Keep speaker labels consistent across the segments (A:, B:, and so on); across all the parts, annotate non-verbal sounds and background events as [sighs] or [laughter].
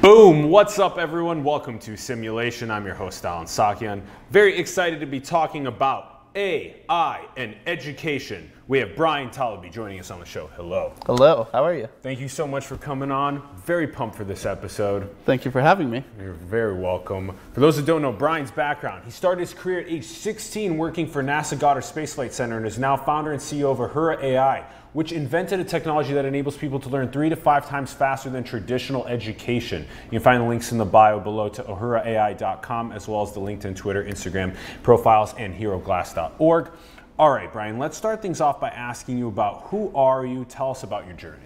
A: Boom! What's up, everyone? Welcome to Simulation. I'm your host, Allen Saakyan. Very excited to be talking about AI and education. We have Bryan Talebi joining us on the show. Hello.
B: Hello, how are you?
A: Thank you so much for coming on. Very pumped for this episode.
B: Thank you for having me.
A: You're very welcome. For those that don't know Bryan's background, he started his career at age 16 working for NASA Goddard Space Flight Center and is now founder and CEO of Ahura AI, which invented a technology that enables people to learn three to five times faster than traditional education. You can find the links in the bio below to ahuraai.com as well as the LinkedIn, Twitter, Instagram profiles and heroglass.org. All right, Bryan, let's start things off by asking you about who are you? Tell us about your journey.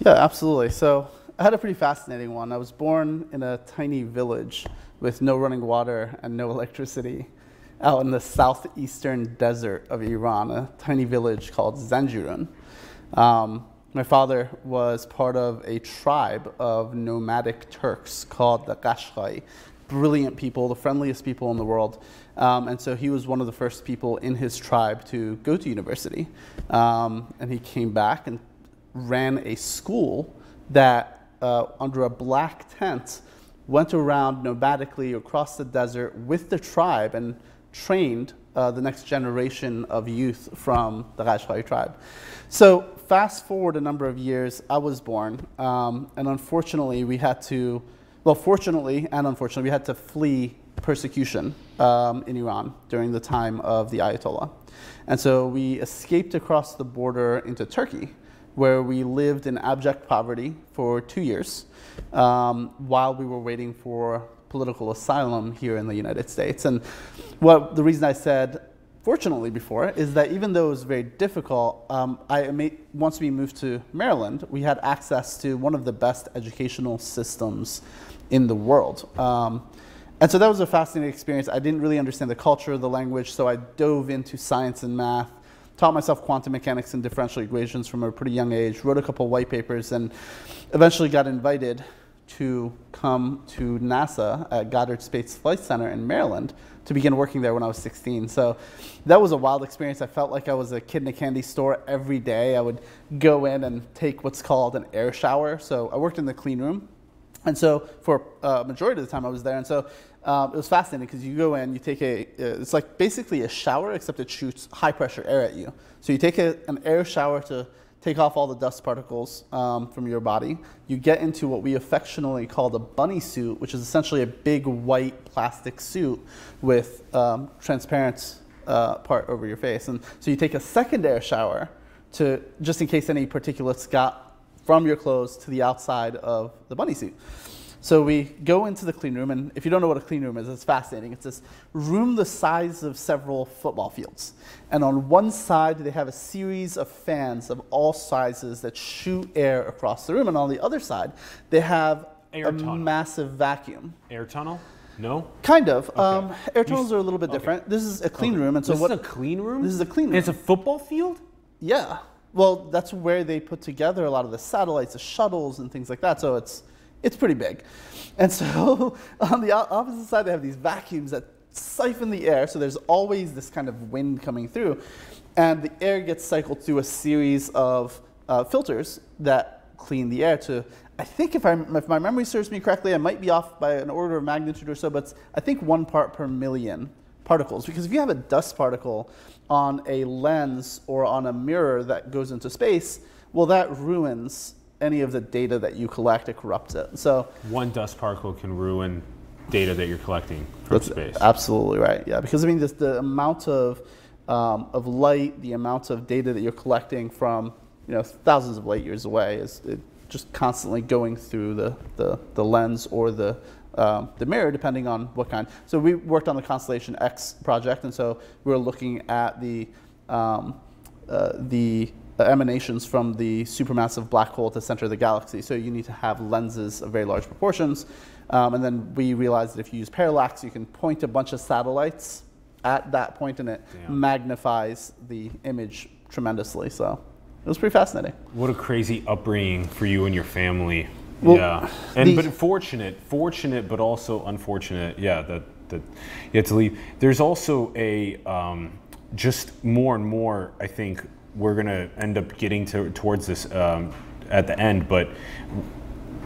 B: Yeah, absolutely. So I had a pretty fascinating one. I was born in a tiny village with no running water and no [laughs] electricity out in the southeastern desert of Iran, a tiny village called Zanjurun. Um, my father was part of a tribe of nomadic Turks called the Qashqai. Brilliant people, the friendliest people in the world. Um, and so he was one of the first people in his tribe to go to university. Um, and he came back and ran a school that, uh, under a black tent, went around nomadically across the desert with the tribe and trained uh, the next generation of youth from the Qashqai tribe. So fast forward a number of years, I was born, um, and unfortunately we had to, well, fortunately and unfortunately, we had to flee persecution um, in Iran during the time of the Ayatollah. And so we escaped across the border into Turkey, where we lived in abject poverty for two years um, while we were waiting for political asylum here in the United States. And what the reason I said fortunately before is that even though it was very difficult, um, I once we moved to Maryland, we had access to one of the best educational systems in the world. Um, and so that was a fascinating experience. I didn't really understand the culture, the language, so I dove into science and math, taught myself quantum mechanics and differential equations from a pretty young age, wrote a couple white papers, and eventually got invited to come to NASA at Goddard Space Flight Center in Maryland to begin working there when I was 16. So that was a wild experience. I felt like I was a kid in a candy store every day. I would go in and take what's called an air shower. So I worked in the clean room. And so for a majority of the time I was there. And so um, it was fascinating because you go in, you take a, uh, it's like basically a shower except it shoots high pressure air at you. So you take a, an air shower to take off all the dust particles um, from your body. You get into what we affectionately call the bunny suit, which is essentially a big white plastic suit with um, transparent uh, part over your face. And so you take a second air shower to just in case any particulates got from your clothes to the outside of the bunny suit. So we go into the clean room, and if you don't know what a clean room is, it's fascinating. It's this room the size of several football fields. And on one side, they have a series of fans of all sizes that shoot air across the room. And on the other side, they have
A: Air
B: a
A: tunnel.
B: massive vacuum.
A: Air tunnel? No?
B: Kind of. Um, air tunnels are a little bit
A: okay.
B: different. This is a clean
A: Okay.
B: room, and so
A: this
B: what?
A: is a clean room?
B: This is a clean
A: And
B: room.
A: it's a football field?
B: Yeah. Well, that's where they put together a lot of the satellites, the shuttles, and things like that. So it's it's pretty big. And so [laughs] on the opposite side, they have these vacuums that siphon the air. So there's always this kind of wind coming through, and the air gets cycled through a series of uh, filters that clean the air to. I think if, I, if my memory serves me correctly, I might be off by an order of magnitude or so, but I think one part per million particles. Because if you have a dust particle on a lens or on a mirror that goes into space, well, that ruins any of the data that you collect. It corrupts it. So
A: One dust particle can ruin data that you're collecting from
B: that's
A: space.
B: absolutely right. Yeah, because I mean, this, the amount of um, of light, the amount of data that you're collecting from you know thousands of light years away is it just constantly going through the the, the lens or the um, the mirror, depending on what kind. So we worked on the Constellation X project, and so we were looking at the um, uh, the emanations from the supermassive black hole at the center of the galaxy. So you need to have lenses of very large proportions. Um, and then we realized that if you use parallax, you can point a bunch of satellites at that point and it
A: Damn.
B: magnifies the image tremendously. So it was pretty fascinating.
A: What a crazy upbringing for you and your family.
B: Well,
A: yeah. And but fortunate, fortunate but also unfortunate. Yeah, that that you had to leave. There's also a um, just more and more. I think we're gonna end up getting to, towards this um, at the end, but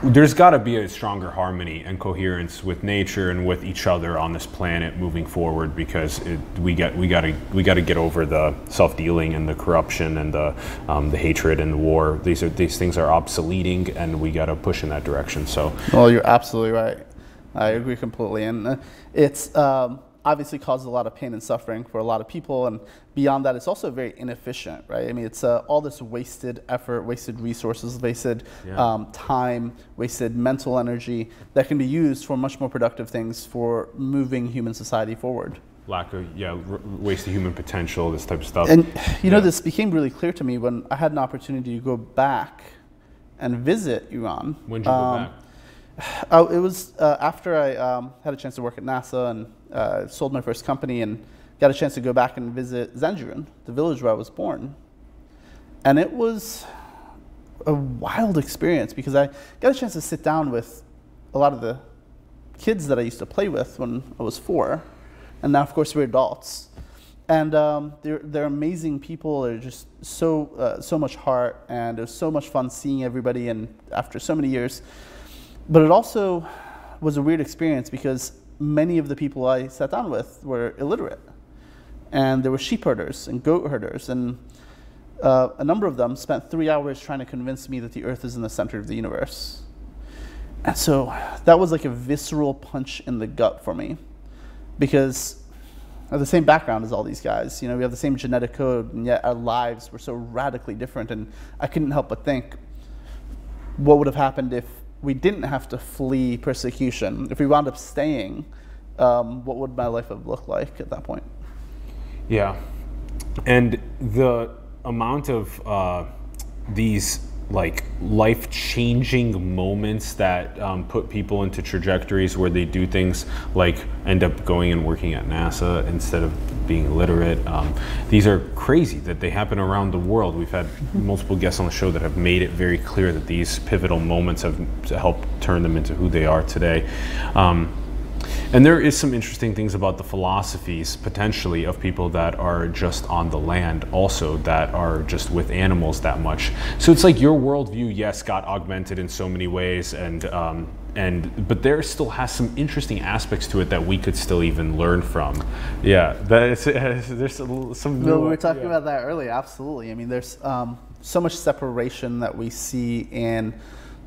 A: there's got to be a stronger harmony and coherence with nature and with each other on this planet moving forward because it, we got we got to we got to get over the self-dealing and the corruption and the um, the hatred and the war. These are these things are obsoleting and we got to push in that direction. So,
B: well, you're absolutely right. I agree completely, and uh, it's. Um, obviously causes a lot of pain and suffering for a lot of people. And beyond that, it's also very inefficient, right? I mean, it's uh, all this wasted effort, wasted resources, wasted yeah. um, time, wasted mental energy that can be used for much more productive things for moving human society forward.
A: Lack of, yeah, r- wasted human potential, this type of stuff.
B: And, you yeah. know, this became really clear to me when I had an opportunity to go back and visit Iran.
A: When did you um, go back? [sighs]
B: Oh, it was uh, after I um, had a chance to work at NASA and uh, sold my first company and got a chance to go back and visit Zenzurun, the village where I was born. And it was a wild experience because I got a chance to sit down with a lot of the kids that I used to play with when I was four. And now, of course, we're adults. And um, they're, they're amazing people. They're just so, uh, so much heart. And it was so much fun seeing everybody. And after so many years, but it also was a weird experience because many of the people I sat down with were illiterate. And there were sheep herders and goat herders. And uh, a number of them spent three hours trying to convince me that the earth is in the center of the universe. And so that was like a visceral punch in the gut for me because I have the same background as all these guys. You know, we have the same genetic code, and yet our lives were so radically different. And I couldn't help but think, what would have happened if we didn't have to flee persecution, if we wound up staying, um, what would my life have looked like at that point?
A: Yeah. And the amount of uh, these like life changing moments that um, put people into trajectories where they do things like end up going and working at NASA instead of being illiterate. Um, these are crazy that they happen around the world. We've had multiple guests on the show that have made it very clear that these pivotal moments have helped turn them into who they are today. Um, and there is some interesting things about the philosophies potentially of people that are just on the land, also that are just with animals that much. So it's like your worldview, yes, got augmented in so many ways, and um, and but there still has some interesting aspects to it that we could still even learn from. Yeah, that is, [laughs] there's some.
B: No, we were talking yeah. about that earlier. Absolutely. I mean, there's um, so much separation that we see in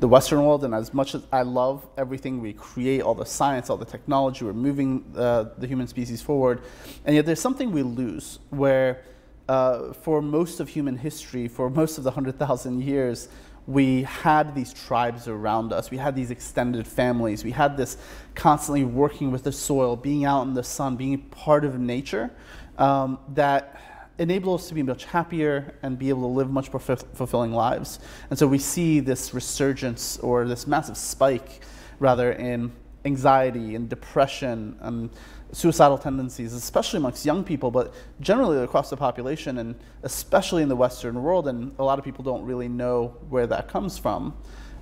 B: the Western world, and as much as I love everything we create, all the science, all the technology, we're moving uh, the human species forward, and yet there's something we lose where uh, for most of human history, for most of the 100,000 years, we had these tribes around us. We had these extended families. We had this constantly working with the soil, being out in the sun, being part of nature um, that enable us to be much happier and be able to live much more fulfilling lives. And so we see this resurgence or this massive spike, rather, in anxiety and depression and suicidal tendencies, especially amongst young people, but generally across the population, and especially in the Western world. And a lot of people don't really know where that comes from.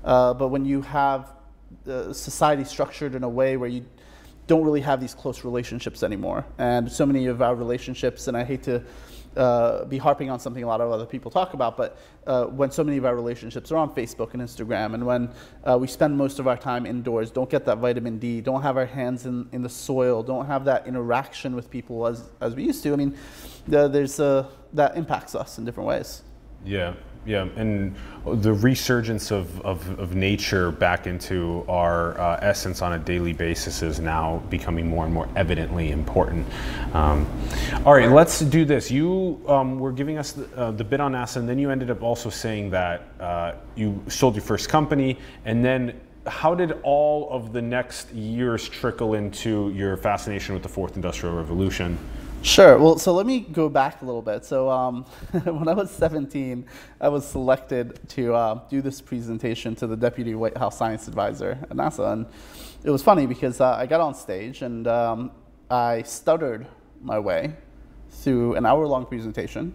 B: Uh, but when you have uh, society structured in a way where you don't really have these close relationships anymore, and so many of our relationships, and I hate to uh, be harping on something a lot of other people talk about, but uh, when so many of our relationships are on Facebook and Instagram, and when uh, we spend most of our time indoors, don't get that vitamin D, don't have our hands in, in the soil, don't have that interaction with people as, as we used to, I mean, there's, uh, that impacts us in different ways.
A: Yeah, yeah, and the resurgence of, of, of nature back into our uh, essence on a daily basis is now becoming more and more evidently important. Um, all right, let's do this. You um, were giving us the, uh, the, bit on NASA, and then you ended up also saying that uh, you sold your first company, and then how did all of the next years trickle into your fascination with the fourth industrial revolution?
B: Sure. Well, so let me go back a little bit. So um, [laughs] when I was 17, I was selected to uh, do this presentation to the Deputy White House Science Advisor at NASA. And it was funny because uh, I got on stage and um, I stuttered my way through an hour-long presentation.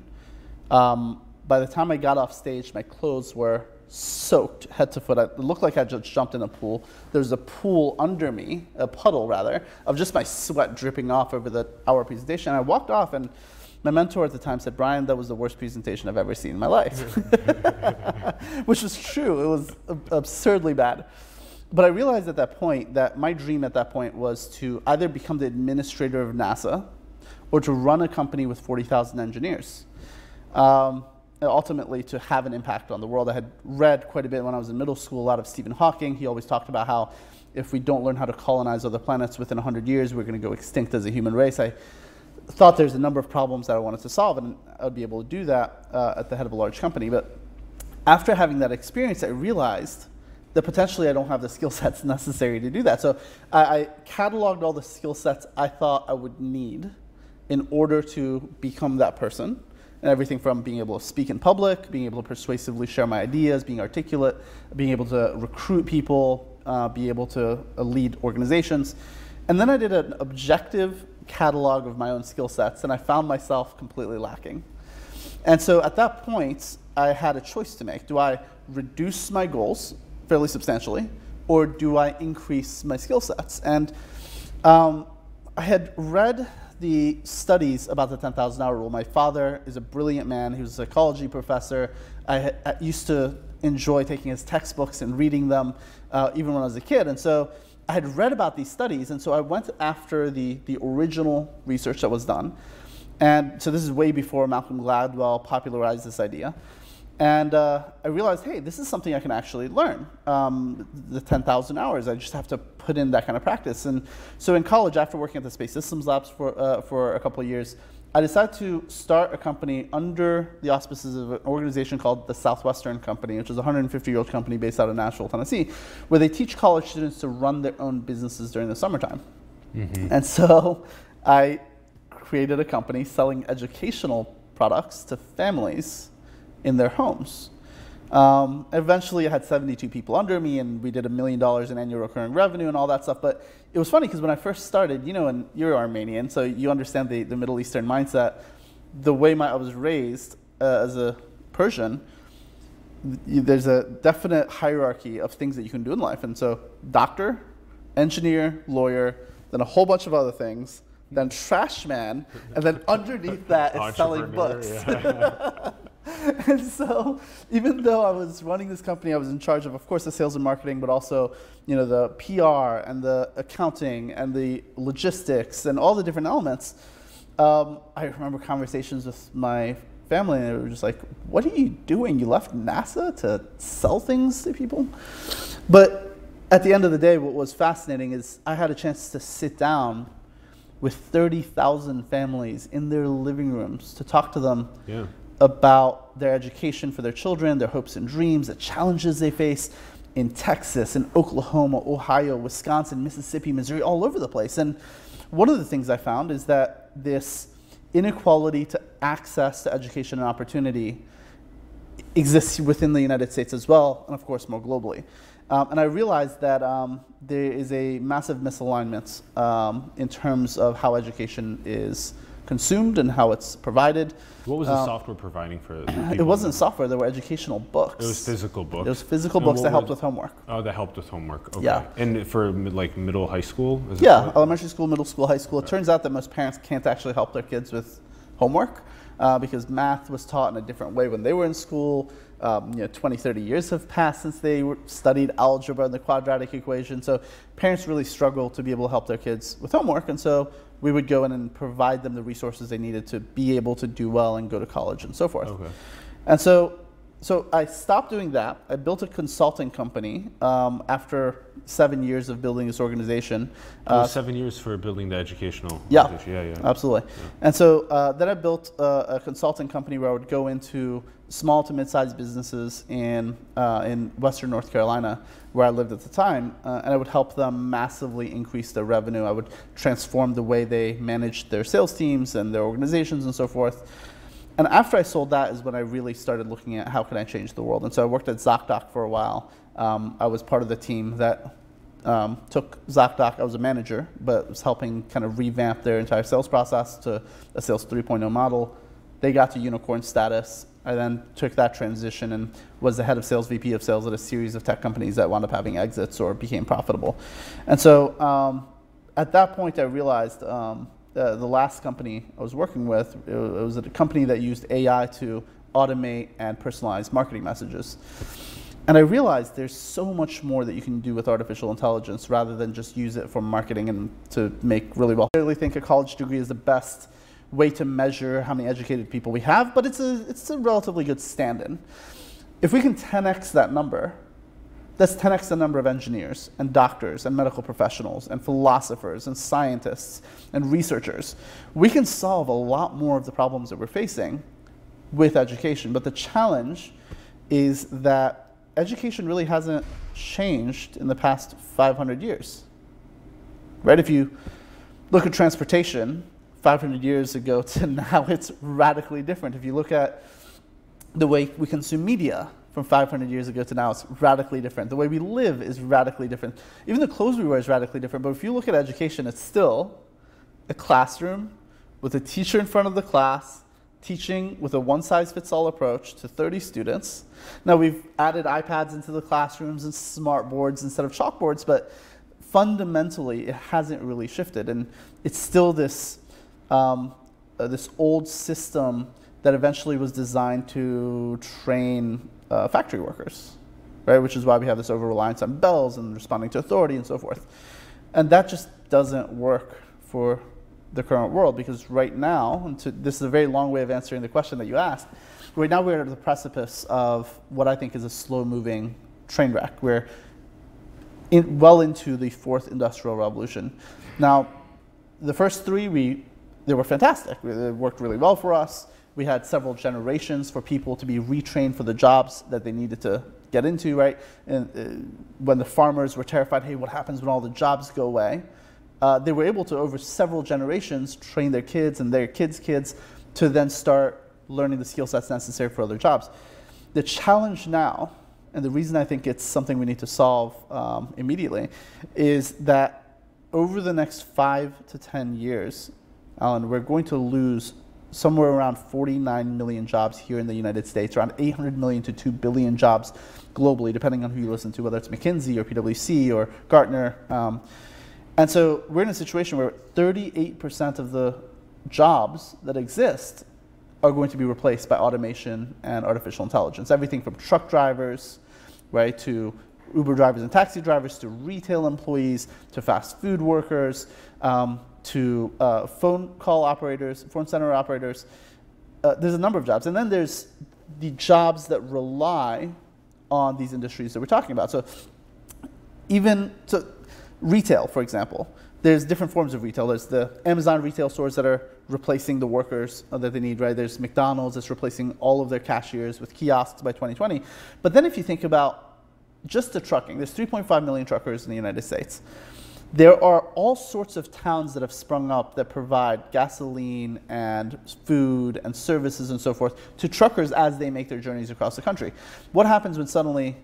B: Um, by the time I got off stage, my clothes were soaked head to foot. It looked like I just jumped in a pool. There's a pool under me, a puddle rather, of just my sweat dripping off over the hour presentation. I walked off and my mentor at the time said, Bryan, that was the worst presentation I've ever seen in my life. [laughs] Which was true. It was absurdly bad. But I realized at that point that my dream at that point was to either become the administrator of NASA or to run a company with 40,000 engineers. Um, ultimately, to have an impact on the world. I had read quite a bit when I was in middle school, a lot of Stephen Hawking. He always talked about how if we don't learn how to colonize other planets within 100 years, we're going to go extinct as a human race. I thought there's a number of problems that I wanted to solve, and I would be able to do that uh, at the head of a large company. But after having that experience, I realized that potentially I don't have the skill [laughs] sets necessary to do that. So I, I cataloged all the skill sets I thought I would need in order to become that person. And everything from being able to speak in public, being able to persuasively share my ideas, being articulate, being able to recruit people, uh, be able to uh, lead organizations. And then I did an objective catalog of my own skill sets, and I found myself completely lacking. And so at that point, I had a choice to make. Do I reduce my goals fairly substantially, or do I increase my skill sets? And um, I had read the studies about the 10,000 hour rule. My father is a brilliant man. He was a psychology professor. I, I used to enjoy taking his textbooks and reading them, uh, even when I was a kid. And so I had read about these studies, and so I went after the, the original research that was done. And so this is way before Malcolm Gladwell popularized this idea. And uh, I realized, hey, this is something I can actually learn. Um, the 10,000 hours, I just have to put in that kind of practice. And so in college, after working at the Space Systems Labs for, uh, for a couple of years, I decided to start a company under the auspices of an organization called the Southwestern Company, which is a 150 year old company based out of Nashville, Tennessee, where they teach college students to run their own businesses during the summertime. Mm-hmm. And so [laughs] I created a company selling educational products to families in their homes. Um, eventually, I had 72 people under me, and we did a million dollars in annual recurring revenue and all that stuff. But it was funny because when I first started, you know, and you're Armenian, so you understand the, the Middle Eastern mindset. The way my, I was raised uh, as a Persian, there's a definite hierarchy of things that you can do in life. And so, doctor, engineer, lawyer, then a whole bunch of other things, then trash man, and then underneath that is [laughs] selling books. Yeah. [laughs] [laughs] and so even though I was running this company, I was in charge of, of course, the sales and marketing, but also, you know, the PR and the accounting and the logistics and all the different elements. Um, I remember conversations with my family, and they were just like, "What are you doing? You left NASA to sell things to people?" But at the end of the day, what was fascinating is I had a chance to sit down with 30,000 families in their living rooms to talk to them yeah about their education for their children, their hopes and dreams, the challenges they face in Texas, in Oklahoma, Ohio, Wisconsin, Mississippi, Missouri, all over the place. And one of the things I found is that this inequality to access to education and opportunity exists within the United States as well, and of course more globally. Um, and I realized that um, there is a massive misalignment um, in terms of how education is consumed and how it's provided.
A: What was the um, software providing for? [clears throat]
B: It wasn't software; there were educational books.
A: It was physical books.
B: It was physical and books that helped with homework.
A: Oh, that helped with homework. Okay. Yeah. And for like middle high school.
B: yeah, elementary school, middle school, high school. It turns out that most parents can't actually help their kids with homework uh, because math was taught in a different way when they were in school. Um, you know, 20, 30 years have passed since they studied algebra and the quadratic equation. So parents really struggle to be able to help their kids with homework. And so we would go in and provide them the resources they needed to be able to do well and go to college and so forth. Okay. And so, so I stopped doing that. I built a consulting company um, after seven years of building this organization.
A: Uh, seven years for building the educational.
B: Yeah, yeah, yeah. Absolutely. Yeah. And so uh, then I built a, a consulting company where I would go into small to mid-sized businesses in uh, in Western North Carolina, where I lived at the time, uh, and I would help them massively increase their revenue. I would transform the way they managed their sales teams and their organizations and so forth. And after I sold that is when I really started looking at how can I change the world. And so I worked at ZocDoc for a while. Um, I was part of the team that um, took ZocDoc. I was a manager, but was helping kind of revamp their entire sales process to a sales 3.0 model They got to unicorn status. I then took that transition and was the head of sales, VP of sales at a series of tech companies that wound up having exits or became profitable. And so um, at that point, I realized um, uh, the last company I was working with, it was a company that used AI to automate and personalize marketing messages. And I realized there's so much more that you can do with artificial intelligence rather than just use it for marketing and to make really well. I really think a college degree is the best way to measure how many educated people we have, but it's a, it's a relatively good stand-in. If we can 10x that number, that's 10x the number of engineers and doctors and medical professionals and philosophers and scientists and researchers. We can solve a lot more of the problems that we're facing with education. But the challenge is that education really hasn't changed in the past 500 years. Right? If you look at transportation, 500 years ago [laughs] to now, it's radically different. If you look at the way we consume media from 500 years ago to now, it's radically different. The way we live is radically different. Even the clothes we wear is radically different. But if you look at education, it's still a classroom with a teacher in front of the class teaching with a one size fits all approach to 30 students. Now we've added iPads into the classrooms and smart boards instead of chalkboards, but fundamentally it hasn't really shifted. And it's still this, um, uh, this old system that eventually was designed to train uh, factory workers, right? Which is why we have this over reliance on bells and responding to authority and so forth. And that just doesn't work for the current world because right now, to, this is a very long way of answering the question that you asked, right now we're at the precipice of what I think is a slow moving train wreck. We're in, well into the fourth industrial revolution. Now, the first three, we, they were fantastic. They worked really well for us. We had several generations for people to be retrained for the jobs that they needed to get into, right? And uh, when the farmers were terrified, hey, what happens when all the jobs go away? Uh, they were able to, over several generations, train their kids and their kids' kids to then start learning the skill sets necessary for other jobs. The challenge now, and the reason I think it's something we need to solve um, immediately, is that over the next five to 10 years, Allen, we're going to lose somewhere around 49 million jobs here in the United States, around 800 million to 2 billion jobs globally, depending on who you listen to, whether it's McKinsey or PwC or Gartner. Um, and so we're in a situation where 38% of the jobs that exist are going to be replaced by automation and artificial intelligence. Everything from truck drivers, right, to Uber drivers and taxi drivers, to retail employees, to fast food workers, um, to uh, phone call operators, phone center operators. Uh, there's a number of jobs. And then there's the jobs that rely on these industries that we're talking about. So even, so retail, for example. There's different forms of retail. There's the Amazon retail stores that are replacing the workers that they need, right? There's McDonald's that's replacing all of their cashiers with kiosks by 2020. But then if you think about just the trucking, there's 3.5 million truckers in the United States. There are all sorts of towns that have sprung up that provide gasoline and food and services and so forth to truckers as they make their journeys across the country. What happens when suddenly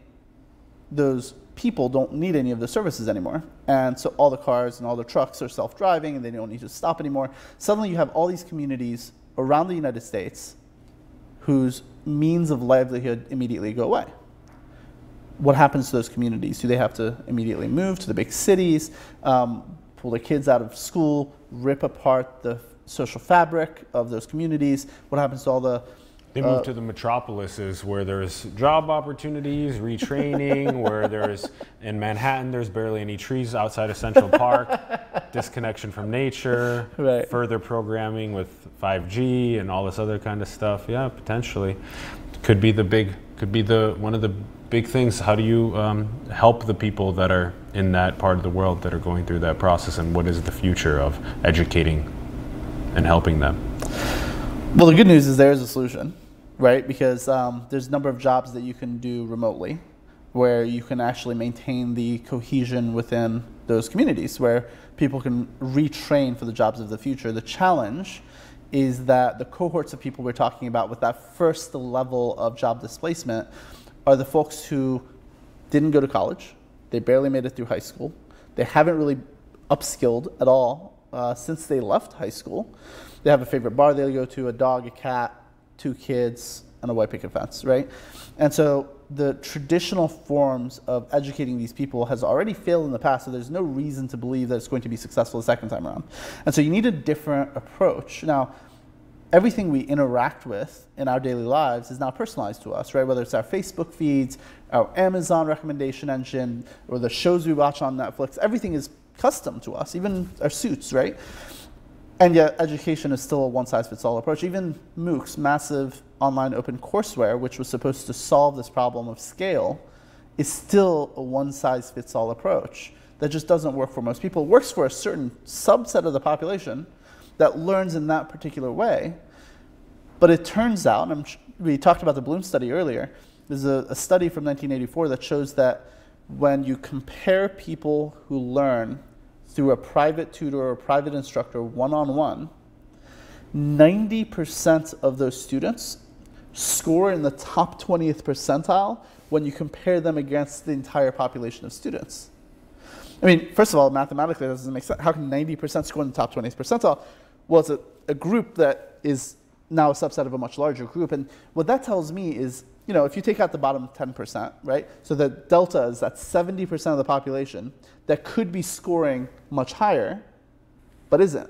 B: those people don't need any of the services anymore. And so all the cars and all the trucks are self driving and they don't need to stop anymore. Suddenly you have all these communities around the United States whose means of livelihood immediately go away. What happens to those communities? Do they have to immediately move to the big cities, um, pull their kids out of school, rip apart the social fabric of those communities? What happens to all the
A: they move uh, to the metropolises where there's job opportunities, retraining, [laughs] where there's in Manhattan there's barely any trees outside of Central Park, [laughs] disconnection from nature, right. further programming with 5G and all this other kind of stuff. Yeah, potentially, could be the big, could be the one of the big things. How do you um, help the people that are in that part of the world that are going through that process, and what is the future of educating and helping them?
B: Well, the good news is there is a solution right? Because um, there's a number of jobs that you can do remotely where you can actually maintain the cohesion within those communities where people can retrain for the jobs of the future. The challenge is that the cohorts of people we're talking about with that first level of job displacement are the folks who didn't go to college, they barely made it through high school, they haven't really upskilled at all uh, since they left high school. They have a favorite bar they go to, a dog, a cat, two kids, and a white picket fence, right? And so the traditional forms of educating these people has already failed in the past, so there's no reason to believe that it's going to be successful the second time around. And so you need a different approach. Now, everything we interact with in our daily lives is now personalized to us, right? Whether it's our Facebook feeds, our Amazon recommendation engine, or the shows we watch on Netflix, everything is custom to us, even our suits, right? And yet, education is still a one size fits all approach. Even MOOCs, massive online open courseware, which was supposed to solve this problem of scale, is still a one size fits all approach that just doesn't work for most people. It works for a certain subset of the population that learns in that particular way. But it turns out, and we talked about the Bloom study earlier, there's a, a study from 1984 that shows that when you compare people who learn through a private tutor or a private instructor one on one, 90% of those students score in the top 20th percentile when you compare them against the entire population of students. I mean, first of all, mathematically, that doesn't make sense. How can 90% score in the top 20th percentile? Well, it's a, a group that is now a subset of a much larger group. And what that tells me is, you know, if you take out the bottom 10%, right? So the delta is that 70% of the population that could be scoring much higher, but isn't.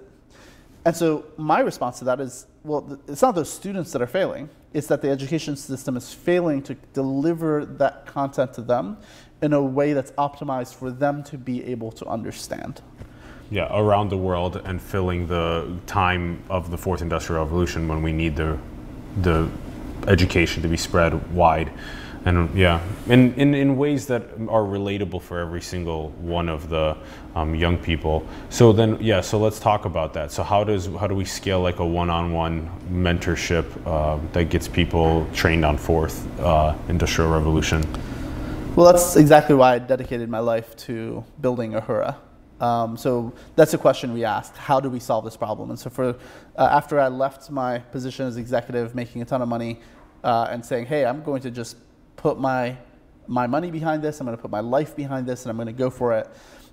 B: And so my response to that is, well, it's not those students that are failing. It's that the education system is failing to deliver that content to them in a way that's optimized for them to be able to understand.
A: Yeah, around the world and filling the time of the fourth industrial revolution when we need the the education to be spread wide and yeah, in, in, in ways that are relatable for every single one of the um, young people. So then, yeah, so let's talk about that. So how does how do we scale like a one-on-one mentorship uh, that gets people trained on fourth uh, industrial revolution?
B: Well, that's exactly why I dedicated my life to building Ahura. Um, so that's a question we asked: How do we solve this problem? And so, for uh, after I left my position as executive, making a ton of money, uh, and saying, "Hey, I'm going to just put my, my money behind this, I'm going to put my life behind this, and I'm going to go for it.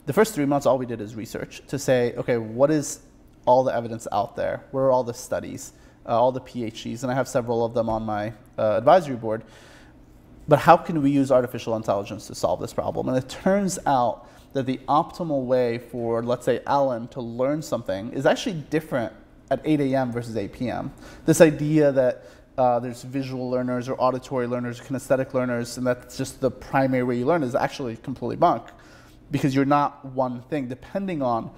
B: The first three months, all we did is research to say, okay, what is all the evidence out there? Where are all the studies, uh, all the PhDs? And I have several of them on my uh, advisory board. But how can we use artificial intelligence to solve this problem? And it turns out that the optimal way for, let's say, Allen to learn something is actually different at 8 a.m. versus 8 p.m. This idea that uh, there's visual learners or auditory learners, kinesthetic learners, and that's just the primary way you learn is actually completely bunk because you're not one thing. Depending on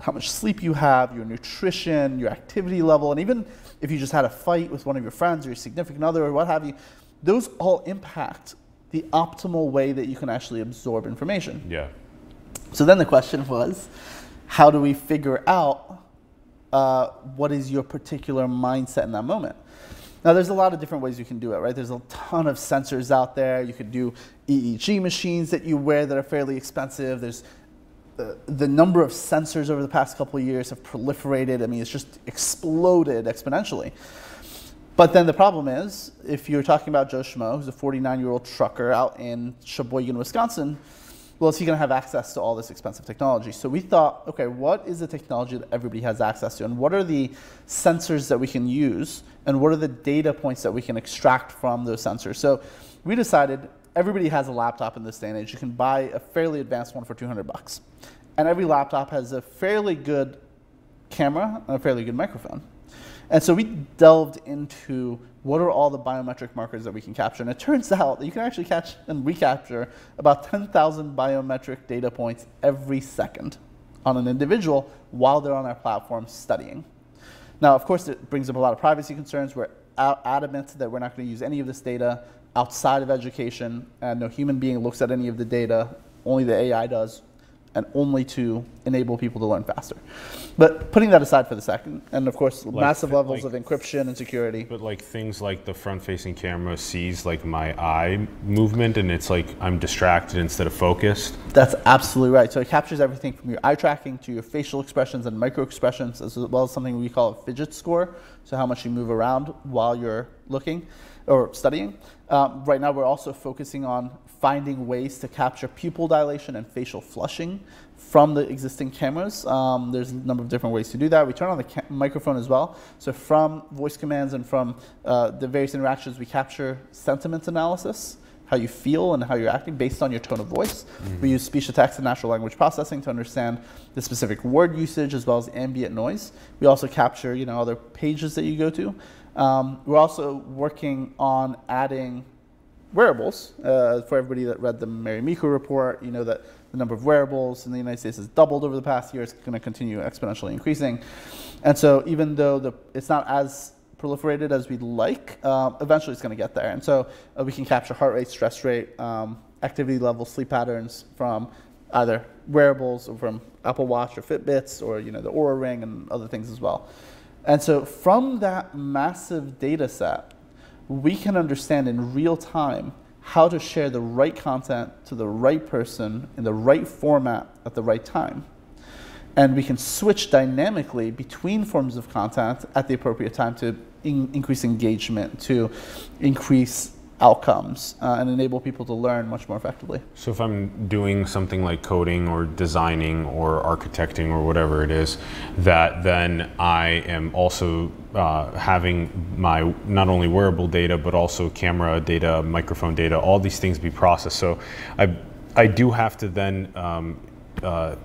B: how much sleep you have, your nutrition, your activity level, and even if you just had a fight with one of your friends or your significant other or what have you, those all impact the optimal way that you can actually absorb information.
A: Yeah.
B: So then the question was, how do we figure out uh, what is your particular mindset in that moment? Now, there's a lot of different ways you can do it, right? There's a ton of sensors out there. You could do EEG machines that you wear that are fairly expensive. There's uh, the number of sensors over the past couple of years have proliferated. I mean, it's just exploded exponentially. But then the problem is, if you're talking about Joe Schmo, who's a 49 year old trucker out in Sheboygan, Wisconsin, well, is he going to have access to all this expensive technology? So we thought, okay, what is the technology that everybody has access to? And what are the sensors that we can use? And what are the data points that we can extract from those sensors? So we decided everybody has a laptop in this day and age. You can buy a fairly advanced one for 200 bucks. And every laptop has a fairly good camera and a fairly good microphone. And so we delved into what are all the biometric markers that we can capture. And it turns [laughs] out that you can actually catch and recapture about 10,000 biometric data points every second on an individual while they're on our platform studying. Now, of course, it brings up a lot of privacy concerns. We're adamant that we're not going to use any of this data outside of education, and no human being looks at any of the data. Only the AI does and only to enable people to learn faster. But putting that aside for the second, and of course, like massive levels like, of encryption and security.
A: But like things like the front-facing camera sees like my eye movement, and it's like I'm distracted instead of focused.
B: That's absolutely right. So it captures everything from your eye tracking to your facial expressions and micro expressions, as well as something we call a fidget score. So how much you move around while you're looking or studying. Um, right now, we're also focusing on finding ways to capture pupil dilation and facial flushing from the existing cameras. Um, there's a number of different ways to do that. We turn on the microphone as well. So from voice commands and from uh, the various interactions, we capture sentiment analysis, how you feel and how you're acting based on your tone of voice. We use speech to text and natural language processing to understand the specific word usage as well as ambient noise. We also capture, you know, other pages that you go to. Um, we're also working on adding wearables. Uh, for everybody that read the Mary Meeker report, you know that the number of wearables in the United States has doubled over the past year. It's going to continue exponentially increasing. And so even though the, it's not as proliferated as we'd like, uh, eventually it's going to get there. And so uh, we can capture heart rate, stress rate, um, activity level, sleep patterns from either wearables or from Apple Watch or Fitbits or you know the Oura Ring and other things as well. And so from that massive data set, we can understand in real time how to share the right content to the right person in the right format at the right time. And we can switch dynamically between forms of content at the appropriate time to in- increase engagement, to increase outcomes, uh, and enable people to learn much more effectively.
A: So if I'm doing something like coding or designing or architecting or whatever it is, that then I am also uh, having my not only wearable data but also camera data, microphone data, all these things be processed. So I I do have to then. Um, uh,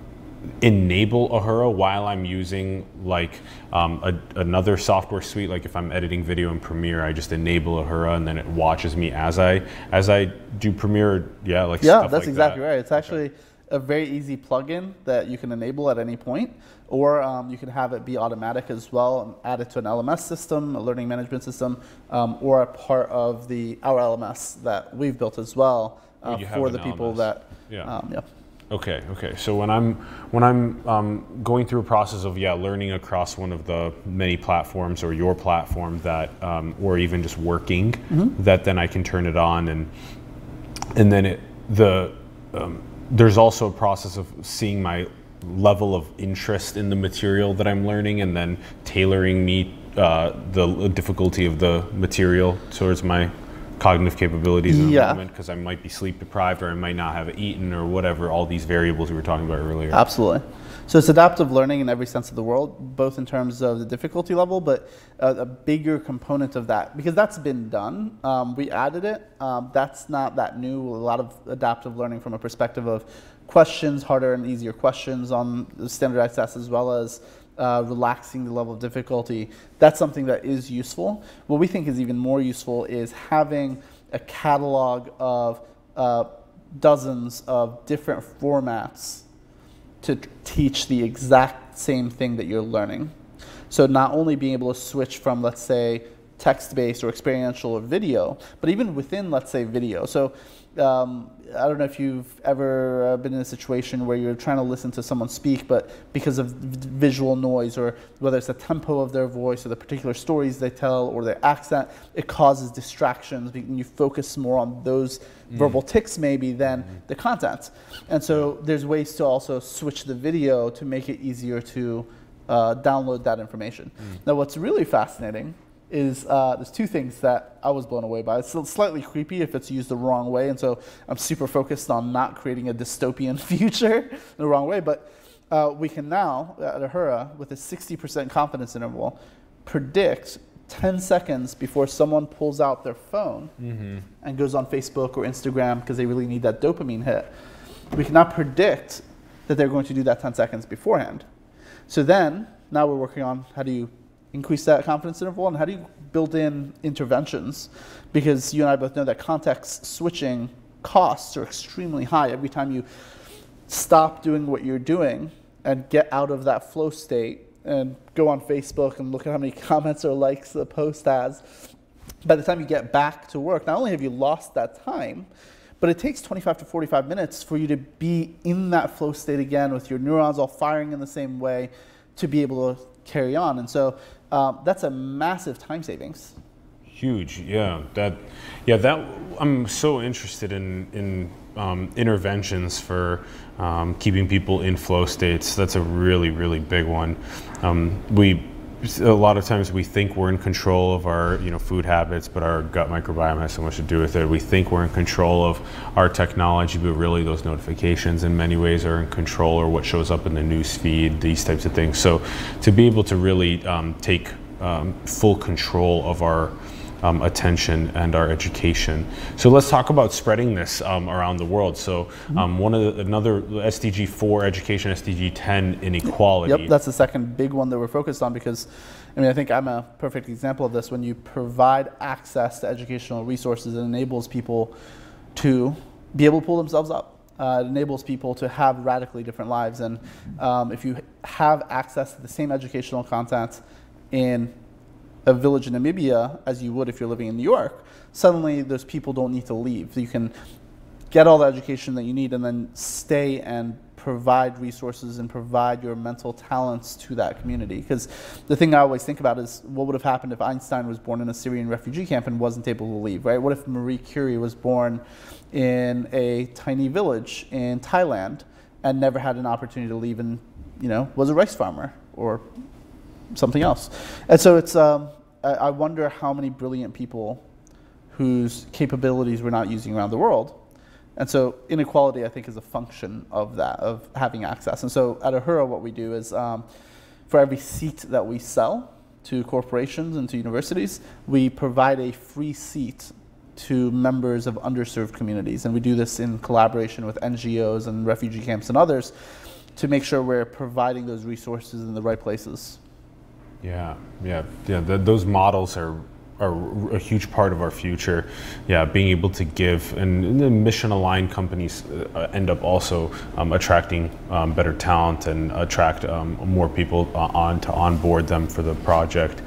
A: enable Ahura while I'm using like um, a, another software suite. Like if I'm editing video in Premiere, I just enable Ahura and then it watches me as I as I do Premiere. Yeah, like
B: Yeah, that's
A: like
B: exactly
A: that.
B: right. It's actually a very easy plugin that you can enable at any point, or um, you can have it be automatic as well and add it to an LMS system, a learning management system, um, or a part of the our LMS that we've built as well uh, for the people that.
A: Yeah.
B: Um, yeah.
A: Okay, okay. So when I'm when I'm um, going through a process of yeah learning across one of the many platforms or your platform that um, or even just working, that then I can turn it on and and then it the um, there's also a process of seeing my level of interest in the material that I'm learning and then tailoring me uh, the difficulty of the material towards my cognitive capabilities in the
B: Yeah.
A: moment because I might be sleep deprived or I might not have eaten or whatever all these variables we were talking about earlier.
B: Absolutely. So it's adaptive learning in every sense of the world, both in terms of the difficulty level, but a, a bigger component of that because that's been done. Um, we added it. Um, that's not that new. A lot of adaptive learning from a perspective of questions, harder and easier questions on the standardized tests, as well as uh, relaxing the level of difficulty. That's something that is useful. What we think is even more useful is having a catalog of uh, dozens of different formats to teach the exact same thing that you're learning. So not only being able to switch from, let's say, text-based or experiential or video, but even within, let's say, video. So um, I don't know if you've ever uh, been in a situation where you're trying to listen to someone speak, but because of visual noise or whether it's the tempo of their voice or the particular stories they tell or their accent, it causes distractions. You focus more on those verbal tics maybe than the content. And so there's ways to also switch the video to make it easier to uh, download that information. Now, what's really fascinating is uh, there's two things that I was blown away by. It's slightly creepy if it's used the wrong way, and so I'm super focused on not creating a dystopian [laughs] future in the wrong way. But uh, we can now, at Ahura, with a 60% confidence interval, predict 10 seconds before someone pulls out their phone and goes on Facebook or Instagram because they really need that dopamine hit. We can now predict that they're going to do that 10 seconds beforehand. So then, now we're working on how do you increase that confidence interval and how do you build in interventions? Because you and I both know that context switching costs are extremely high. Every time you stop doing what you're doing and get out of that flow state and go on Facebook and look at how many [laughs] comments or likes the post has, by the time you get back to work, not only have you lost that time, but it takes 25 to 45 minutes for you to be in that flow state again with your neurons all firing in the same way to be able to carry on. And so um, that's a massive time savings.
A: Huge, yeah. That, yeah. That I'm so interested in in um, interventions for um, keeping people in flow states. That's a really really big one. Um, we a lot of times we think we're in control of our you know food habits, but our gut microbiome has so much to do with it. We think we're in control of our technology, but really those notifications in many ways are in control, or what shows up in the news feed, these types of things. So to be able to really um, take um, full control of our um, attention and our education. So let's talk about spreading this um, around the world. So mm-hmm. um, one of the, another SDG four education, SDG ten inequality.
B: Yep, that's the second big one that we're focused on because, I mean, I think I'm a perfect example of this. When you provide access to educational resources, it enables people to be able to pull themselves up. Uh, it enables people to have radically different lives. And um, if you have access to the same educational content in a village in Namibia as you would if you're living in New York, suddenly those people don't need to leave. You can get all the education that you need and then stay and provide resources and provide your mental talents to that community. Because the thing I always think about is what would have happened if Einstein was born in a Syrian refugee camp and wasn't able to leave, right? What if Marie Curie was born in a tiny village in Thailand and never had an opportunity to leave and, you know, was a rice farmer or something else? And so it's, um, I wonder how many brilliant people whose capabilities we're not using around the world. And so inequality, I think, is a function of that, of having access. And so at Ahura, what we do is um, for every seat that we sell to corporations and to universities, we provide a free seat to members of underserved communities. And we do this in collaboration with NGOs and refugee camps and others to make sure we're providing those resources in the right places.
A: Yeah, yeah, yeah. The, those models are are a huge part of our future. Yeah, being able to give and, the mission aligned companies uh, end up also um, attracting um, better talent and attract um, more people uh, on to onboard them for the project.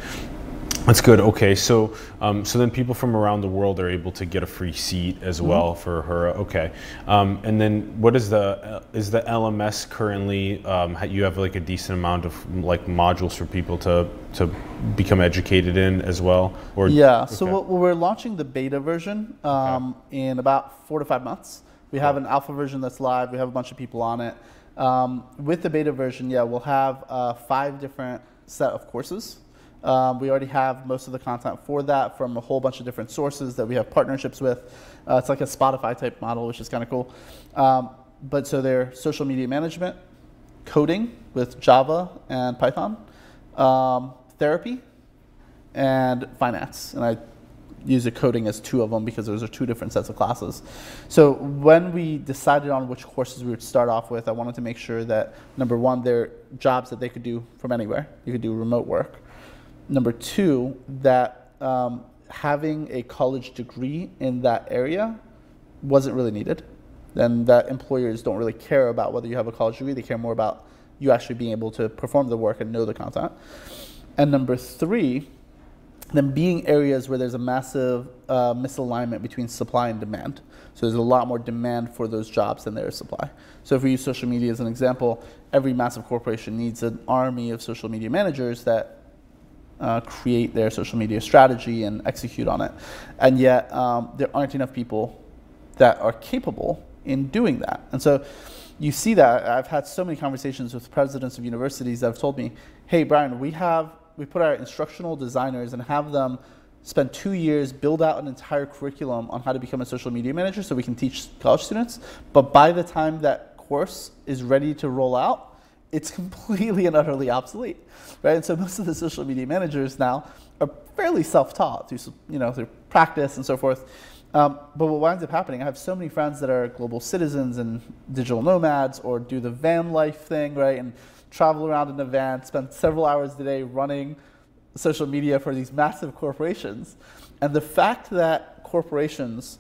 A: That's good. Okay, so um, so then people from around the world are able to get a free seat as mm-hmm. well for her. Okay, um, and then what is the uh, is the LMS currently? Um, you have like a decent amount of like modules for people to to become educated in as well.
B: Or yeah, okay. so we're launching the beta version okay. Um, in about four to five months. We have an alpha version that's live. We have a bunch of people on it. Um, with the beta version, yeah, we'll have uh, five different set of courses. Um, we already have most of the content for that from a whole bunch of different sources that we have partnerships with. Uh, it's like a Spotify type model, which is kind of cool. Um, but so they're social media management, coding with Java and Python, um, therapy, and finance. And I use the coding as two of them because those are two different sets of classes. So when we decided on which courses we would start off with, I wanted to make sure that number one, they're jobs that they could do from anywhere. You could do remote work. Number two, that um, having a college degree in that area wasn't really needed. Then that employers don't really care about whether you have a college degree, they care more about you actually being able to perform the work and know the content. And number three, then being areas where there's a massive uh, misalignment between supply and demand. So there's a lot more demand for those jobs than there is supply. So if we use social media as an example, every massive corporation needs an army of social media managers that uh, create their social media strategy and execute on it. And yet, um, there aren't enough people that are capable in doing that. And so, you see that. I've had so many conversations with presidents of universities that have told me, hey, Bryan, we have, we put our instructional designers and have them spend two years, build out an entire curriculum on how to become a social media manager so we can teach college students. But by the time that course is ready to roll out, it's completely and utterly obsolete, right? And so most of the social media managers now are fairly self-taught through, you know, through practice and so forth. Um, but what winds up happening, I have so many friends that are global citizens and digital nomads or do the van life thing, right? And travel around in a van, spend several hours a day running social media for these massive corporations. And the fact that corporations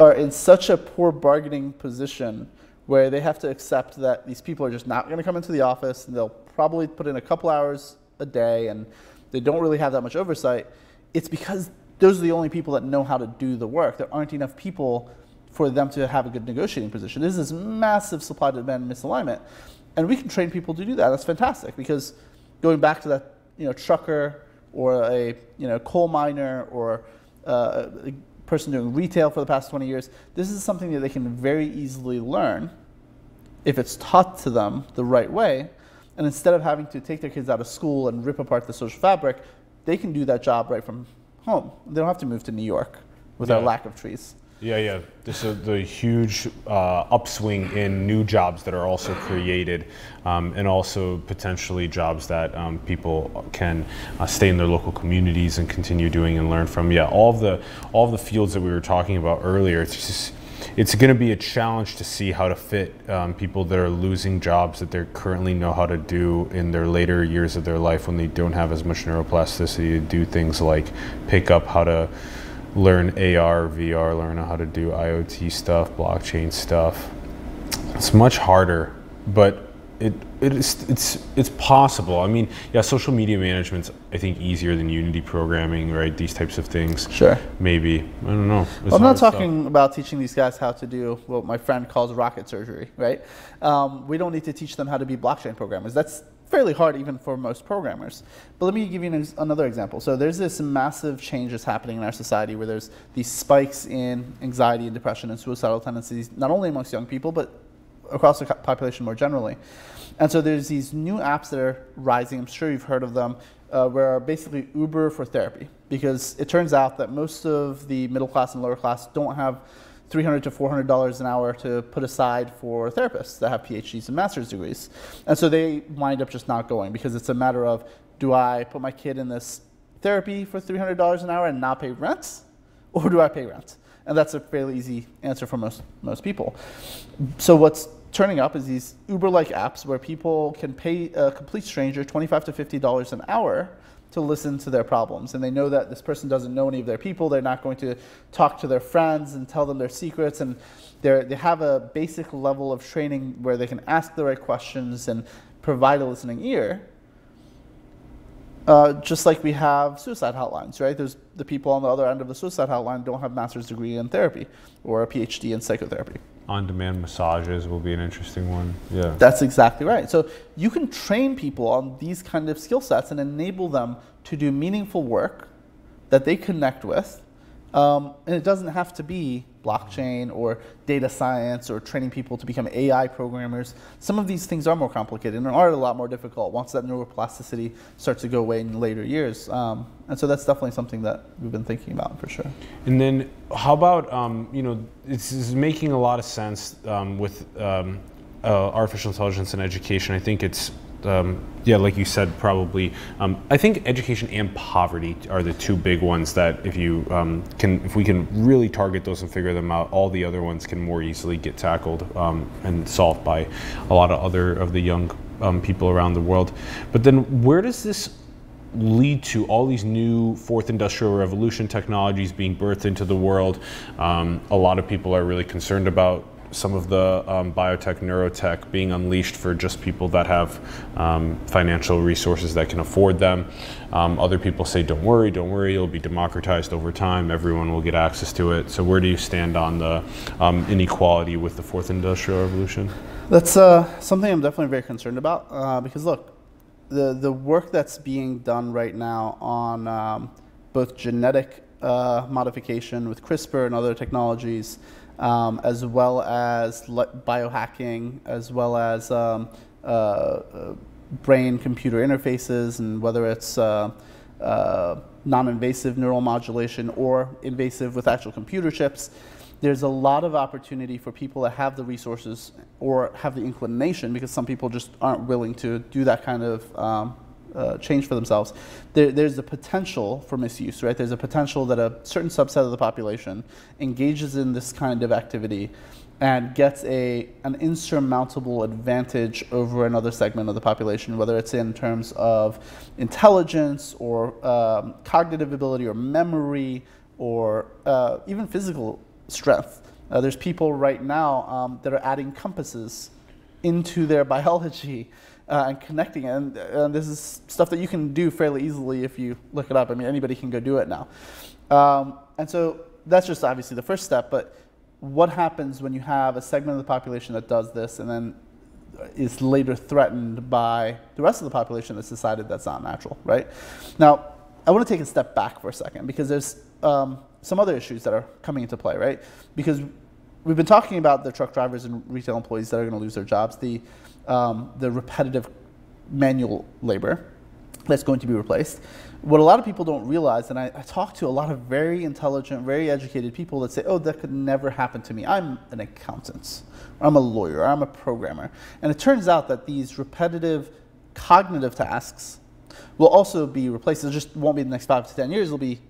B: are in such a poor bargaining position where they have to accept that these people are just not going to come into the office and they'll probably put in a couple hours a day and they don't really have that much oversight, it's because those are the only people that know how to do the work. There aren't enough people for them to have a good negotiating position. There's this massive supply demand misalignment. And we can train people to do that. That's fantastic because going back to that you know, trucker or a you know, coal miner or uh, person doing retail for the past 20 years, this is something that they can very easily learn if it's taught to them the right way. And instead of having to take their kids out of school and rip apart the social fabric, they can do that job right from home. They don't have to move to New York with our
A: Yeah.
B: lack of trees.
A: Yeah, yeah. This is the huge uh, upswing in new jobs that are also created, um, and also potentially jobs that um, people can uh, stay in their local communities and continue doing and learn from. Yeah, all of the all of the fields that we were talking about earlier. It's just it's going to be a challenge to see how to fit um, people that are losing jobs that they currently know how to do in their later years of their life when they don't have as much neuroplasticity to do things like pick up how to learn AR, VR, learn how to do IoT stuff, blockchain stuff. It's much harder, but it, it is it's it's possible. I mean, yeah, social media management's I think easier than Unity programming, right? These types of things.
B: Sure.
A: Maybe I don't know. It's
B: I'm not
A: hard stuff.
B: talking about teaching these guys how to do what my friend calls rocket surgery, right? Um, we don't need to teach them how to be blockchain programmers. That's fairly hard even for most programmers. But let me give you ex- another example. So there's this massive change that's happening in our society where there's these spikes in anxiety and depression and suicidal tendencies, not only amongst young people, but across the population more generally. And so there's these new apps that are rising. I'm sure you've heard of them, uh, where are basically Uber for therapy. Because it turns out that most of the middle class and lower class don't have 300 to 400 dollars an hour to put aside for therapists that have PhDs and master's degrees, and so they wind up just not going because it's a matter of do I put my kid in this therapy for 300 dollars an hour and not pay rent, or do I pay rent? And that's a fairly easy answer for most most people. So what's turning up is these Uber-like apps where people can pay a complete stranger 25 to 50 dollars an hour to listen to their problems. And they know that this person doesn't know any of their people. They're not going to talk to their friends and tell them their secrets. And they have a basic level of training where they can ask the right questions and provide a listening ear. Uh, just like we have suicide hotlines, right? There's the people on the other end of the suicide hotline don't have master's degree in therapy or a PhD in psychotherapy.
A: On-demand massages will be an interesting one. Yeah.
B: That's exactly right. So you can train people on these kind of skill sets and enable them to do meaningful work that they connect with. Um, and it doesn't have to be blockchain or data science or training people to become AI programmers. Some of these things are more complicated and are a lot more difficult once that neuroplasticity starts to go away in later years. Um, and so that's definitely something that we've been thinking about for sure.
A: And then, how about um, you know, this is making a lot of sense um, with um, uh, artificial intelligence and education. I think it's um, yeah, like you said, probably. Um, I think education and poverty are the two big ones that if you um, can, if we can really target those and figure them out, all the other ones can more easily get tackled um, and solved by a lot of other of the young um, people around the world. But then, where does this lead to all these new fourth industrial revolution technologies being birthed into the world. Um, a lot of people are really concerned about some of the um, biotech, neurotech being unleashed for just people that have um, financial resources that can afford them. Um, other people say, don't worry, don't worry, it'll be democratized over time, everyone will get access to it. So, where do you stand on the um, inequality with the fourth industrial revolution?
B: That's uh, something I'm definitely very concerned about uh, because look, the the work that's being done right now on um, both genetic uh, modification with CRISPR and other technologies, um, as well as biohacking, as well as um, uh, uh, brain-computer interfaces, and whether it's uh, uh, non-invasive neural modulation or invasive with actual computer chips there's a lot of opportunity for people that have the resources or have the inclination, because some people just aren't willing to do that kind of um, uh, change for themselves. There, there's a potential for misuse, right? There's a potential that a certain subset of the population engages in this kind of activity and gets a, an insurmountable advantage over another segment of the population, whether it's in terms of intelligence or um, cognitive ability or memory or uh, even physical strength. Uh, there's people right now um, that are adding compasses into their biology uh, and connecting it. And, and this is stuff that you can do fairly easily if you look it up. I mean, anybody can go do it now. Um, and so that's just obviously the first step. But what happens when you have a segment of the population that does this and then is later threatened by the rest of the population that's decided that's not natural, right? Now, I want to take a step back for a second because there's um, some other issues that are coming into play, right? Because we've been talking about the truck drivers and retail employees that are going to lose their jobs, the, um, the repetitive manual labor that's going to be replaced. What a lot of people don't realize, and I, I, talk to a lot of very intelligent, very educated people that say, oh, that could never happen to me. I'm an accountant, I'm a lawyer, I'm a programmer. And it turns out that these repetitive cognitive tasks will also be replaced. It just won't be the next five to 10 years, it'll be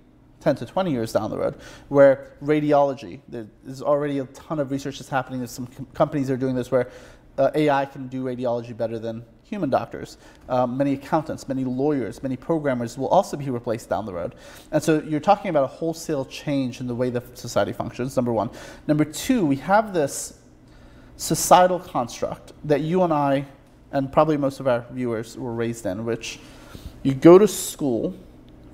B: 10 to 20 years down the road, where radiology, there's already a ton of research that's happening. There's some com companies that are doing this where uh, AI can do radiology better than human doctors. Um, many accountants, many lawyers, many programmers will also be replaced down the road. And so you're talking about a wholesale change in the way that society functions, number one. Number two, we have this societal construct that you and I, and probably most of our viewers, were raised in, which you go to school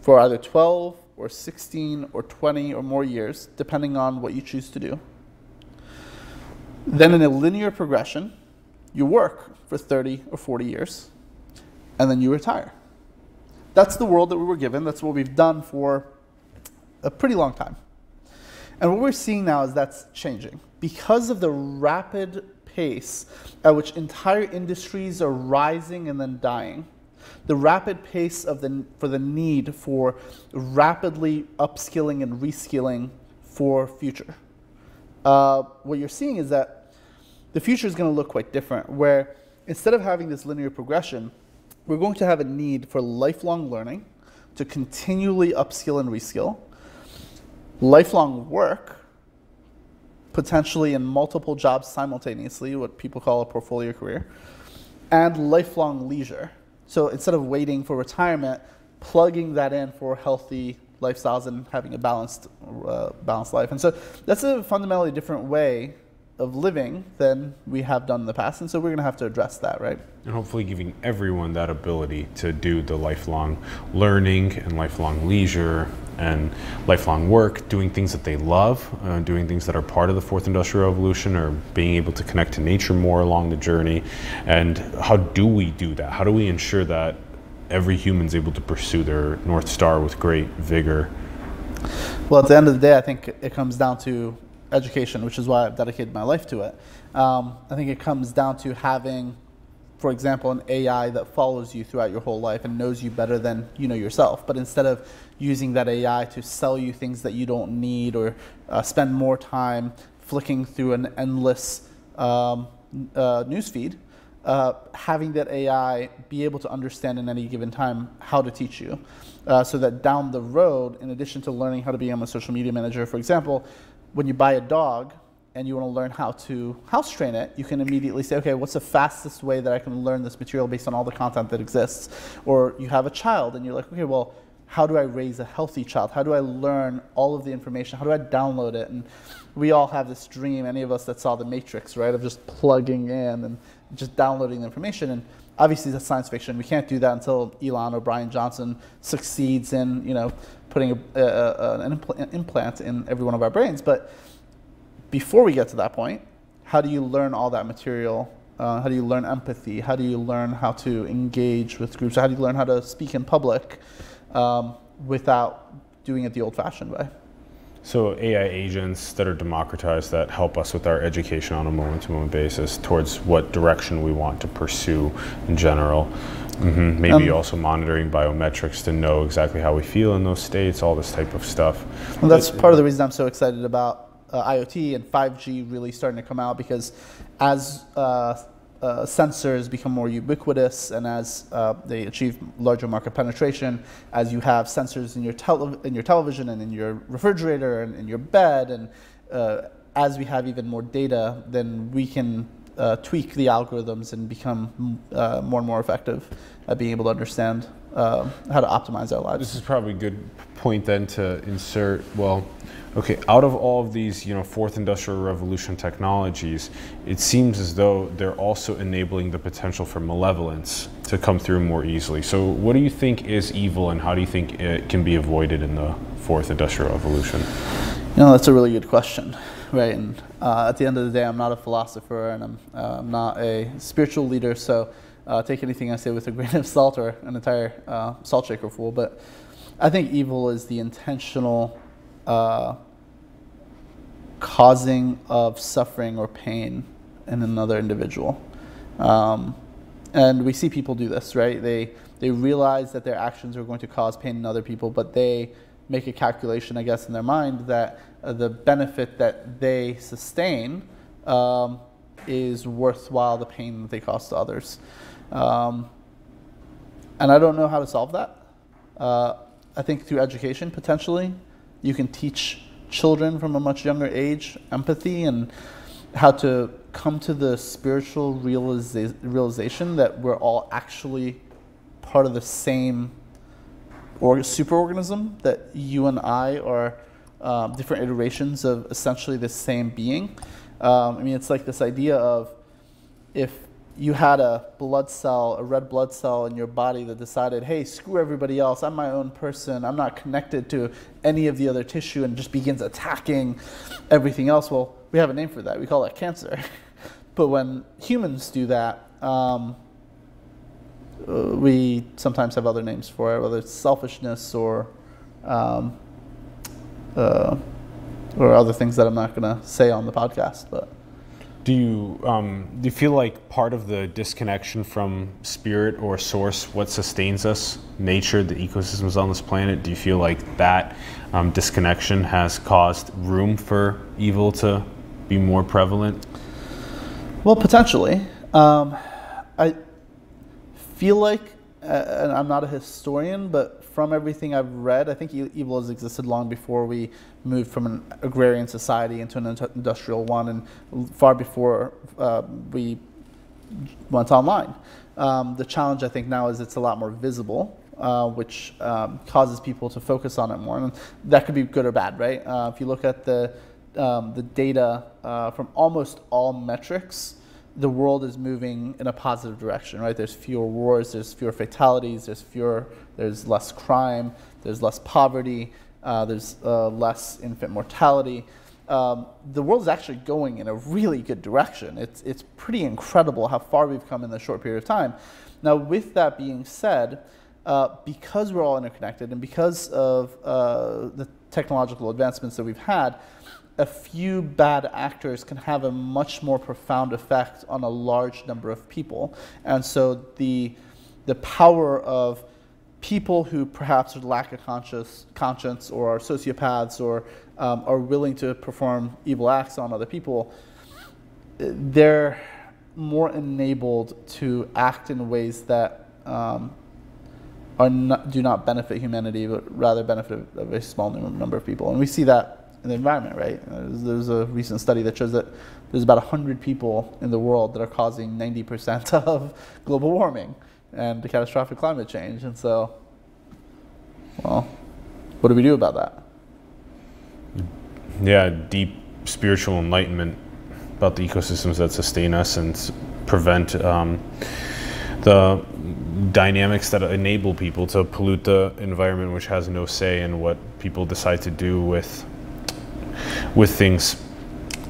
B: for either 12 or 16 or 20 or more years, depending on what you choose to do. Then in a linear progression, you work for 30 or 40 years, and then you retire. That's the world that we were given. That's what we've done for a pretty long time. And what we're seeing now is that's changing. Because of the rapid pace at which entire industries are rising and then dying, the rapid pace of the, for the need for rapidly upskilling and reskilling for future. Uh, what you're seeing is that the future is going to look quite different, where instead of having this linear progression, we're going to have a need for lifelong learning to continually upskill and reskill, lifelong work, potentially in multiple jobs simultaneously, what people call a portfolio career, and lifelong leisure. So instead of waiting for retirement, plugging that in for healthy lifestyles and having a balanced, uh, balanced life. And so that's a fundamentally different way of living than we have done in the past. And so we're going to have to address that, right?
A: And hopefully giving everyone that ability to do the lifelong learning and lifelong leisure and lifelong work, doing things that they love, uh, doing things that are part of the fourth industrial revolution, or being able to connect to nature more along the journey. And how do we do that? How do we ensure that every human is able to pursue their North Star with great vigor?
B: Well, at the end of the day, I think it comes down to education, which is why I've dedicated my life to it. Um, I think it comes down to having, for example, an AI that follows you throughout your whole life and knows you better than you know yourself. But instead of using that AI to sell you things that you don't need or uh, spend more time flicking through an endless um, uh, newsfeed, uh, having that AI be able to understand in any given time how to teach you. Uh, so that down the road, in addition to learning how to become a social media manager, for example, when you buy a dog and you want to learn how to house train it, you can immediately say, okay, what's the fastest way that I can learn this material based on all the content that exists? Or you have a child and you're like, okay, well, how do I raise a healthy child? How do I learn all of the information? How do I download it? And we all have this dream, any of us that saw The Matrix, right, of just plugging in and just downloading the information. And obviously that's science fiction. We can't do that until Elon or Bryan Johnson succeeds in, you know, putting a, a, an, impl an implant in every one of our brains. But before we get to that point, how do you learn all that material? Uh, how do you learn empathy? How do you learn how to engage with groups? How do you learn how to speak in public um, without doing it the old-fashioned way?
A: So AI agents that are democratized that help us with our education on a moment-to-moment basis towards what direction we want to pursue in general. Mm-hmm. Maybe um, also monitoring biometrics to know exactly how we feel in those states, all this type of stuff.
B: Well, that's part of the reason I'm so excited about uh, IoT and 5G really starting to come out because as uh, uh, sensors become more ubiquitous and as uh, they achieve larger market penetration, as you have sensors in your, tele- in your television and in your refrigerator and in your bed, and uh, as we have even more data, then we can uh, tweak the algorithms and become uh, more and more effective at being able to understand uh, how to optimize our lives.
A: This is probably a good point then to insert, well, okay, out of all of these, you know, fourth industrial revolution technologies, it seems as though they're also enabling the potential for malevolence to come through more easily. So what do you think is evil and how do you think it can be avoided in the fourth industrial revolution?
B: You know, that's a really good question right? And uh, at the end of the day, I'm not a philosopher and I'm, uh, I'm not a spiritual leader, so uh, take anything I say with a [laughs] grain of salt or an entire uh, salt shaker full. But I think evil is the intentional uh, causing of suffering or pain in another individual. Um, and we see people do this, right? They they realize that their actions are going to cause pain in other people, but they make a calculation, I guess, in their mind that uh, the benefit that they sustain um, is worthwhile the pain that they cause to others. Um, and I don't know how to solve that. Uh, I think through education, potentially, you can teach children from a much younger age empathy and how to come to the spiritual realiza- realization that we're all actually part of the same or superorganism that you and I are um, different iterations of essentially the same being. Um, I mean, it's like this idea of if you had a blood cell, a red blood cell in your body that decided, hey, screw everybody else, I'm my own person, I'm not connected to any of the other tissue, and just begins attacking everything else. Well, we have a name for that. We call that cancer. [laughs] but when humans do that, um, we sometimes have other names for it, whether it's selfishness or um, uh, or other things that I'm not going to say on the podcast. But
A: do you um, do you feel like part of the disconnection from spirit or source, what sustains us, nature, the ecosystems on this planet? Do you feel like that um, disconnection has caused room for evil to be more prevalent?
B: Well, potentially. Um, I feel like, and I'm not a historian, but from everything I've read, I think evil has existed long before we moved from an agrarian society into an industrial one, and far before uh, we went online. Um, the challenge, I think, now is it's a lot more visible. Uh, which um, causes people to focus on it more, and that could be good or bad, right? Uh, if you look at the um, the data uh, from almost all metrics, the world is moving in a positive direction, right? There's fewer wars, there's fewer fatalities, there's fewer, there's less crime, there's less poverty, uh, there's uh, less infant mortality. Um, the world is actually going in a really good direction. It's, it's pretty incredible how far we've come in a short period of time. Now, with that being said, uh, because we're all interconnected and because of uh, the technological advancements that we've had, a few bad actors can have a much more profound effect on a large number of people. And so the, the power of people who perhaps lack a conscious conscience or are sociopaths or um, are willing to perform evil acts on other people, they're more enabled to act in ways that um, are not, do not benefit humanity, but rather benefit a very small number of people. And we see that in the environment, right? There's, there's a recent study that shows that there's about 100 people in the world that are causing 90% [laughs] of global warming and the catastrophic climate change. And so, well, what do we do about that?
A: Yeah, deep spiritual enlightenment about the ecosystems that sustain us and prevent um, the dynamics that enable people to pollute the environment, which has no say in what people decide to do with with things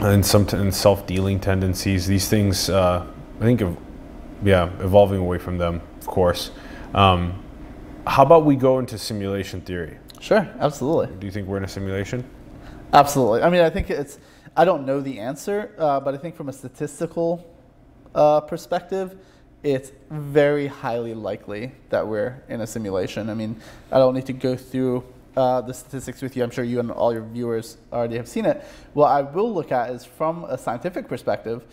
A: and some self-dealing tendencies. These things, uh, I think, of, yeah, evolving away from them, of course. Um, how about we go into simulation theory?
B: Sure, absolutely.
A: Do you think we're in a simulation?
B: Absolutely. I mean, I think it's. I don't know the answer, uh, but I think from a statistical uh, perspective, it's very highly likely that we're in a simulation. I mean, I don't need to go through uh, the statistics with you. I'm sure you and all your viewers already have seen it. What I will look at is from a scientific perspective,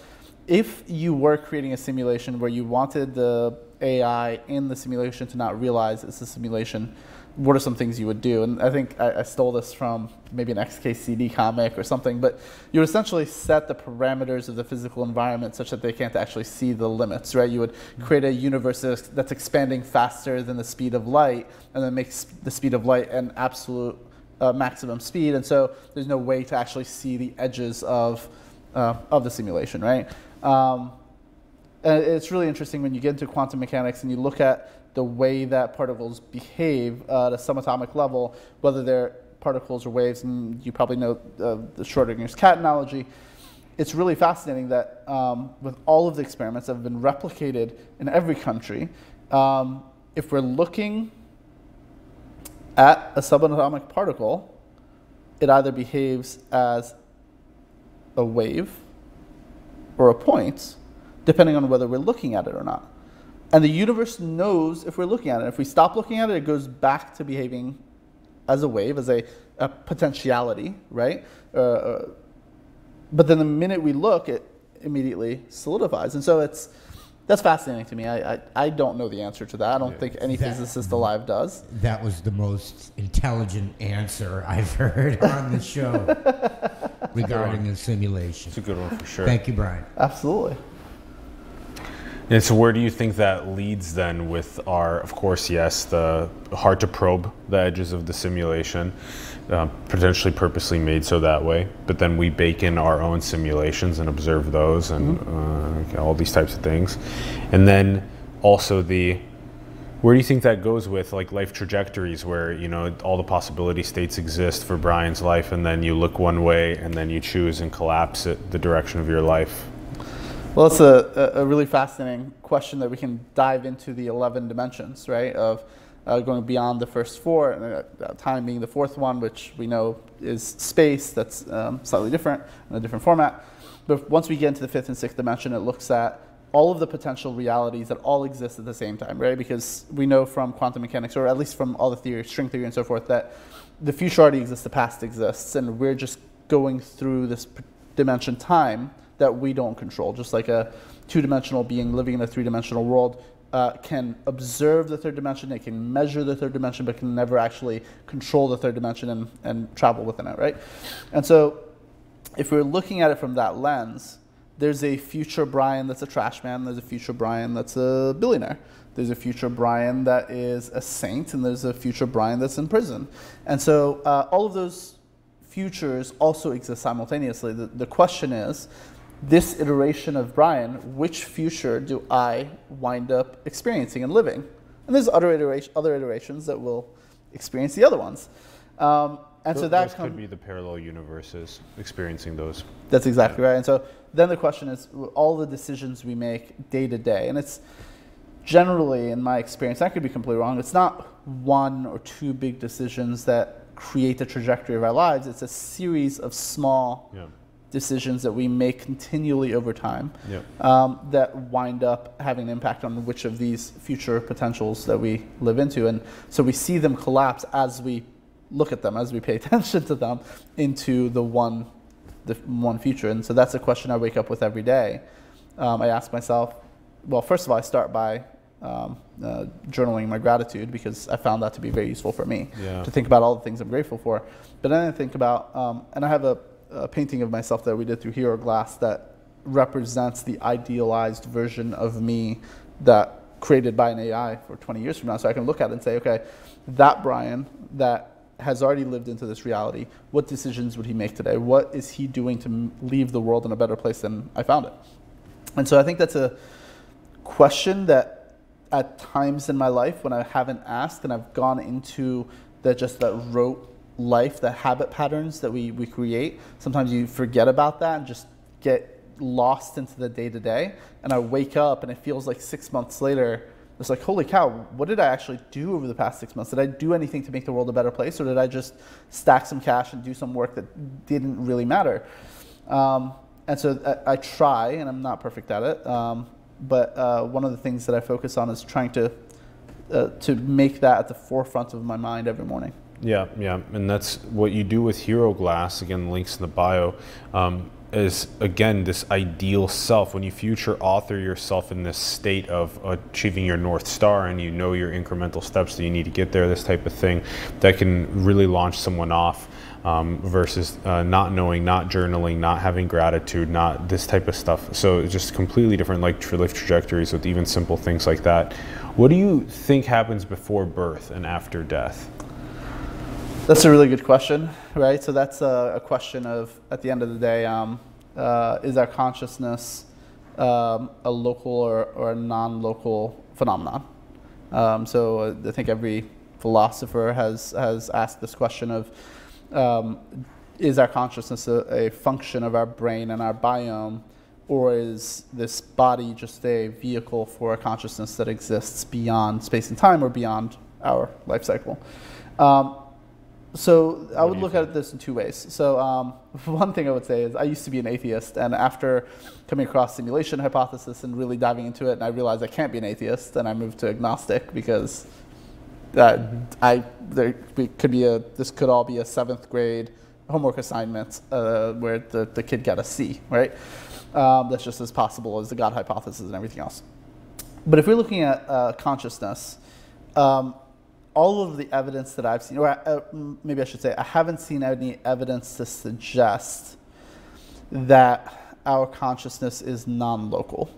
B: if you were creating a simulation where you wanted the AI in the simulation to not realize it's a simulation, what are some things you would do? And I think I, I, stole this from maybe an XKCD comic or something, but you would essentially set the parameters of the physical environment such that they can't actually see the limits, right? You would create a universe that's expanding faster than the speed of light and then makes the speed of light an absolute uh, maximum speed. And so there's no way to actually see the edges of, uh, of the simulation, right? Um, and it's really interesting when you get into quantum mechanics and you look at the way that particles behave uh, at a subatomic level, whether they're particles or waves, and you probably know uh, the Schrodinger's cat analogy. It's really fascinating that um, with all of the experiments that have been replicated in every country, um, if we're looking at a subatomic particle, it either behaves as a wave or a point, depending on whether we're looking at it or not. And the universe knows if we're looking at it. If we stop looking at it, it goes back to behaving as a wave, as a, a potentiality, right? Uh, uh but then the minute we look, it immediately solidifies. And so it's that's fascinating to me. I, I, I don't know the answer to that. I don't think any that, physicist alive does.
C: That was the most intelligent answer I've [laughs] heard on the show [laughs] regarding the simulation.
A: It's a good one for sure.
C: Thank you, Bryan.
B: Absolutely.
A: And so, where do you think that leads then with our, of course, yes, the hard to probe the edges of the simulation, uh, potentially purposely made so that way, but then we bake in our own simulations and observe those and mm-hmm. uh, all these types of things. And then also the, where do you think that goes with like life trajectories where, you know, all the possibility states exist for Bryan's life and then you look one way and then you choose and collapse it, the direction of your life?
B: Well, it's a, a really fascinating question that we can dive into the 11 dimensions, right? Of uh, going beyond the first four, and uh, time being the fourth one, which we know is space, that's um, slightly different in a different format. But once we get into the fifth and sixth dimension, it looks at all of the potential realities that all exist at the same time, right? Because we know from quantum mechanics, or at least from all the theory, string theory and so forth, that the future already exists, the past exists, and we're just going through this dimension time that we don't control. Just like a two-dimensional being living in a three-dimensional world uh, can observe the third dimension, they can measure the third dimension, but can never actually control the third dimension and, and travel within it, right? And so if we're looking at it from that lens, there's a future Bryan that's a trash man, there's a future Bryan that's a billionaire. There's a future Bryan that is a saint, and there's a future Bryan that's in prison. And so uh, all of those futures also exist simultaneously. The, the question is, this iteration of Bryan, which future do I wind up experiencing and living? And there's other, iteration, other iterations that will experience the other ones. Um, and
A: those,
B: so that
A: could be the parallel universes experiencing those.
B: That's exactly yeah. right. And so then the question is all the decisions we make day to day, and it's generally, in my experience, I could be completely wrong. It's not one or two big decisions that create the trajectory of our lives. It's a series of small yeah decisions that we make continually over time yep. um, that wind up having an impact on which of these future potentials that we live into. And so we see them collapse as we look at them, as we pay [laughs] attention to them, into the one, the one future. And so that's a question I wake up with every day. Um, I ask myself, well, first of all, I start by um, uh, journaling my gratitude because I found that to be very useful for me yeah. to think about all the things I'm grateful for. But then I think about, um, and I have a a painting of myself that we did through Hero Glass that represents the idealized version of me that created by an AI for 20 years from now. So I can look at it and say, okay, that Bryan that has already lived into this reality, what decisions would he make today? What is he doing to leave the world in a better place than I found it? And so I think that's a question that at times in my life when I haven't asked and I've gone into that just that rote life, the habit patterns that we, we create, sometimes you forget about that and just get lost into the day to day. And I wake up and it feels like six months later, it's like, holy cow, what did I actually do over the past six months? Did I do anything to make the world a better place or did I just stack some cash and do some work that didn't really matter? Um, and so I, I, try, and I'm not perfect at it, um, but uh, one of the things that I focus on is trying to, uh, to make that at the forefront of my mind every morning.
A: Yeah, yeah, and that's what you do with Hero Glass. Again, links in the bio. Um, is again this ideal self when you future author yourself in this state of achieving your north star and you know your incremental steps that you need to get there this type of thing that can really launch someone off um, versus uh, not knowing not journaling not having gratitude not this type of stuff so it's just completely different like life trajectories with even simple things like that what do you think happens before birth and after death
B: that's a really good question, right? So that's a, a question of, at the end of the day, um, uh, is our consciousness um, a local or, or a non-local phenomenon? Um, so I think every philosopher has, has asked this question of, um, is our consciousness a, a, function of our brain and our biome, or is this body just a vehicle for a consciousness that exists beyond space and time or beyond our life cycle? Um, so I would look at this in two ways. So um, [laughs] one thing I would say is I used to be an atheist, and after coming across simulation hypothesis and really diving into it, and I realized I can't be an atheist, and I moved to agnostic because that I there could be a this could all be a seventh grade homework assignment uh, where the, the kid got a C, right? Um, that's just as possible as the God hypothesis and everything else. But if we're looking at uh, consciousness, um, all of the evidence that I've seen, or uh, maybe I should say, I haven't seen any evidence to suggest that our consciousness is non local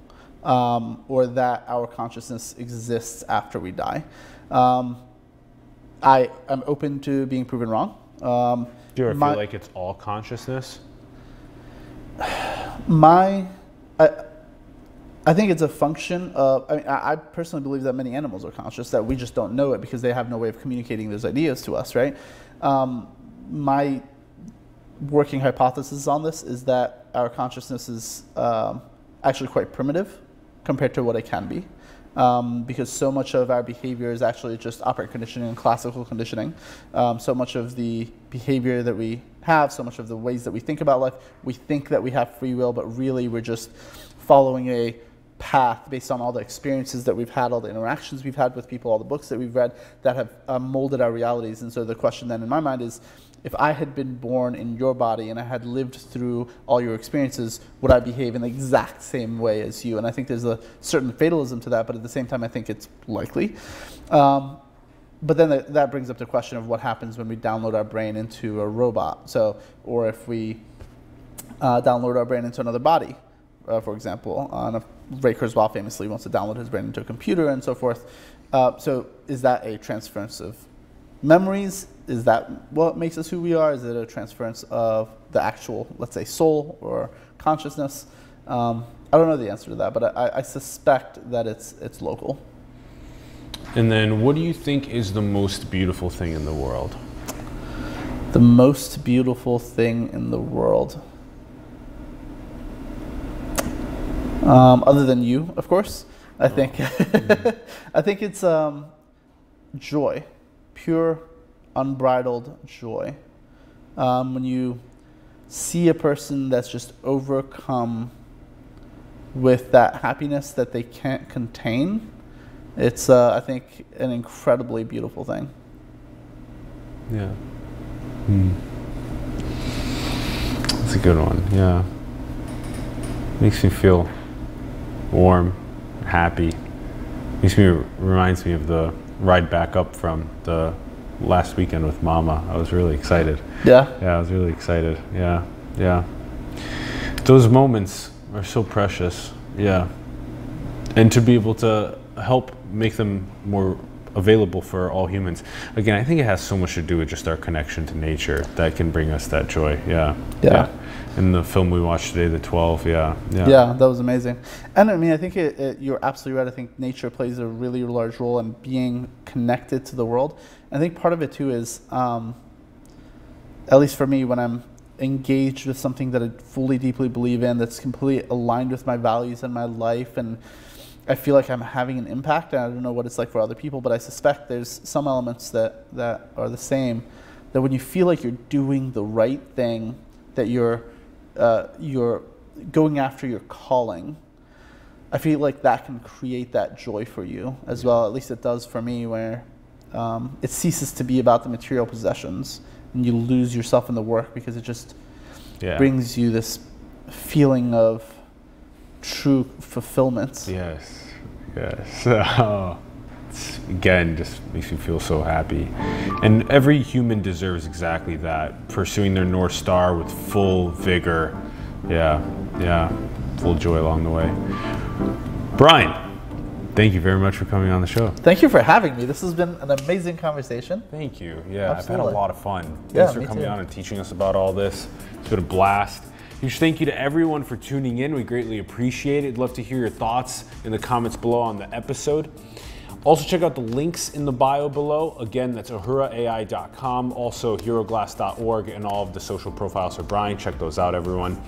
B: um, or that our consciousness exists after we die. Um, I am open to being proven wrong. Um,
A: Do you ever
B: my-
A: feel like it's all consciousness? [sighs]
B: my I, I think it's a function of I, mean, I personally believe that many animals are conscious that we just don't know it because they have no way of communicating those ideas to us right um, my working hypothesis on this is that our consciousness is um, actually quite primitive compared to what it can be um, because so much of our behavior is actually just operant conditioning and classical conditioning. Um, so much of the behavior that we have, so much of the ways that we think about life, we think that we have free will, but really we're just following a path based on all the experiences that we've had, all the interactions we've had with people, all the books that we've read that have uh, molded our realities. And so the question then in my mind is, if I had been born in your body and I had lived through all your experiences, would I behave in the exact same way as you? And I think there's a certain fatalism to that, but at the same time, I think it's likely. Um, but then that, that brings up the question of what happens when we download our brain into a robot. So, or if we uh, download our brain into another body, uh, for example. And if Ray Kurzweil famously wants to download his brain into a computer and so forth. Uh, so, is that a transference of memories? Is that what makes us who we are? Is it a transference of the actual, let's say, soul or consciousness? Um, I don't know the answer to that, but I, I suspect that it's it's local.
A: And then, what do you think is the most beautiful thing in the world?
B: The most beautiful thing in the world. Um, other than you, of course, I think. [laughs] I think it's um, joy, pure, unbridled joy. Um, when you see a person that's just overcome with that happiness that they can't contain, it's, uh, I think, an incredibly beautiful thing.
A: Yeah. Hmm. That's a good one. Yeah. Makes me feel warm, happy. Makes me reminds me of the ride back up from the last weekend with Mama. I was really excited.
B: Yeah.
A: Yeah, I was really excited. Yeah, yeah. Those moments are so precious. Yeah. And to be able to help make them more available for all humans. Again, I think it has so much to do with just our connection to nature that can bring us that joy. Yeah.
B: Yeah.
A: And the film we watched today, The 12, yeah. Yeah.
B: Yeah, that was amazing. And I mean, I think it, it, you're absolutely right. I think nature plays a really large role in being connected to the world. I think part of it too is, um, at least for me, when I'm engaged with something that I fully, deeply believe in, that's completely aligned with my values and my life, and I feel like I'm having an impact. And I don't know what it's like for other people, but I suspect there's some elements that, that are the same. That when you feel like you're doing the right thing, that you're uh, you're going after your calling, I feel like that can create that joy for you as well. At least it does for me, where um, it ceases to be about the material possessions and you lose yourself in the work because it just
A: Yeah.
B: brings you this feeling of true fulfillment.
A: Yes, yes. [laughs] It's, again, just makes me feel so happy. And every human deserves exactly that pursuing their North Star with full vigor. Yeah, yeah, full joy along the way. Bryan, thank you very much for coming on the show.
B: Thank you for having me. This has been an amazing conversation.
A: Thank you. Yeah, I've had a lot of fun.
B: Yeah,
A: Thanks for coming
B: too.
A: on and teaching us about all this. It's been a blast. Huge thank you to everyone for tuning in. We greatly appreciate it. Love to hear your thoughts in the comments below on the episode. Also, check out the links in the bio below. Again, that's ahuraai.com, also heroglass.org, and all of the social profiles for Bryan. Check those out, everyone.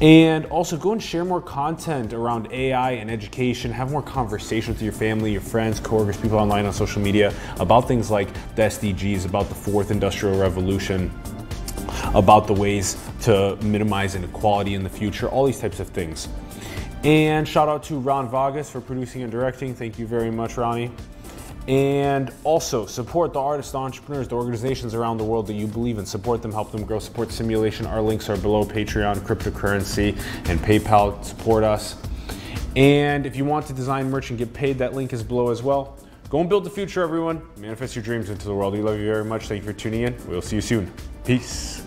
A: And also go and share more content around AI and education. Have more conversations with your family, your friends, coworkers, people online on social media about things like the SDGs, about the fourth industrial revolution, about the ways to minimize inequality in the future, all these types of things. And shout out to Ron Vargas for producing and directing. Thank you very much, Ronnie. And also support the artists, the entrepreneurs, the organizations around the world that you believe in. Support them, help them grow, support simulation. Our links are below Patreon, cryptocurrency, and PayPal. Support us. And if you want to design merch and get paid, that link is below as well. Go and build the future, everyone. Manifest your dreams into the world. We love you very much. Thank you for tuning in. We'll see you soon. Peace.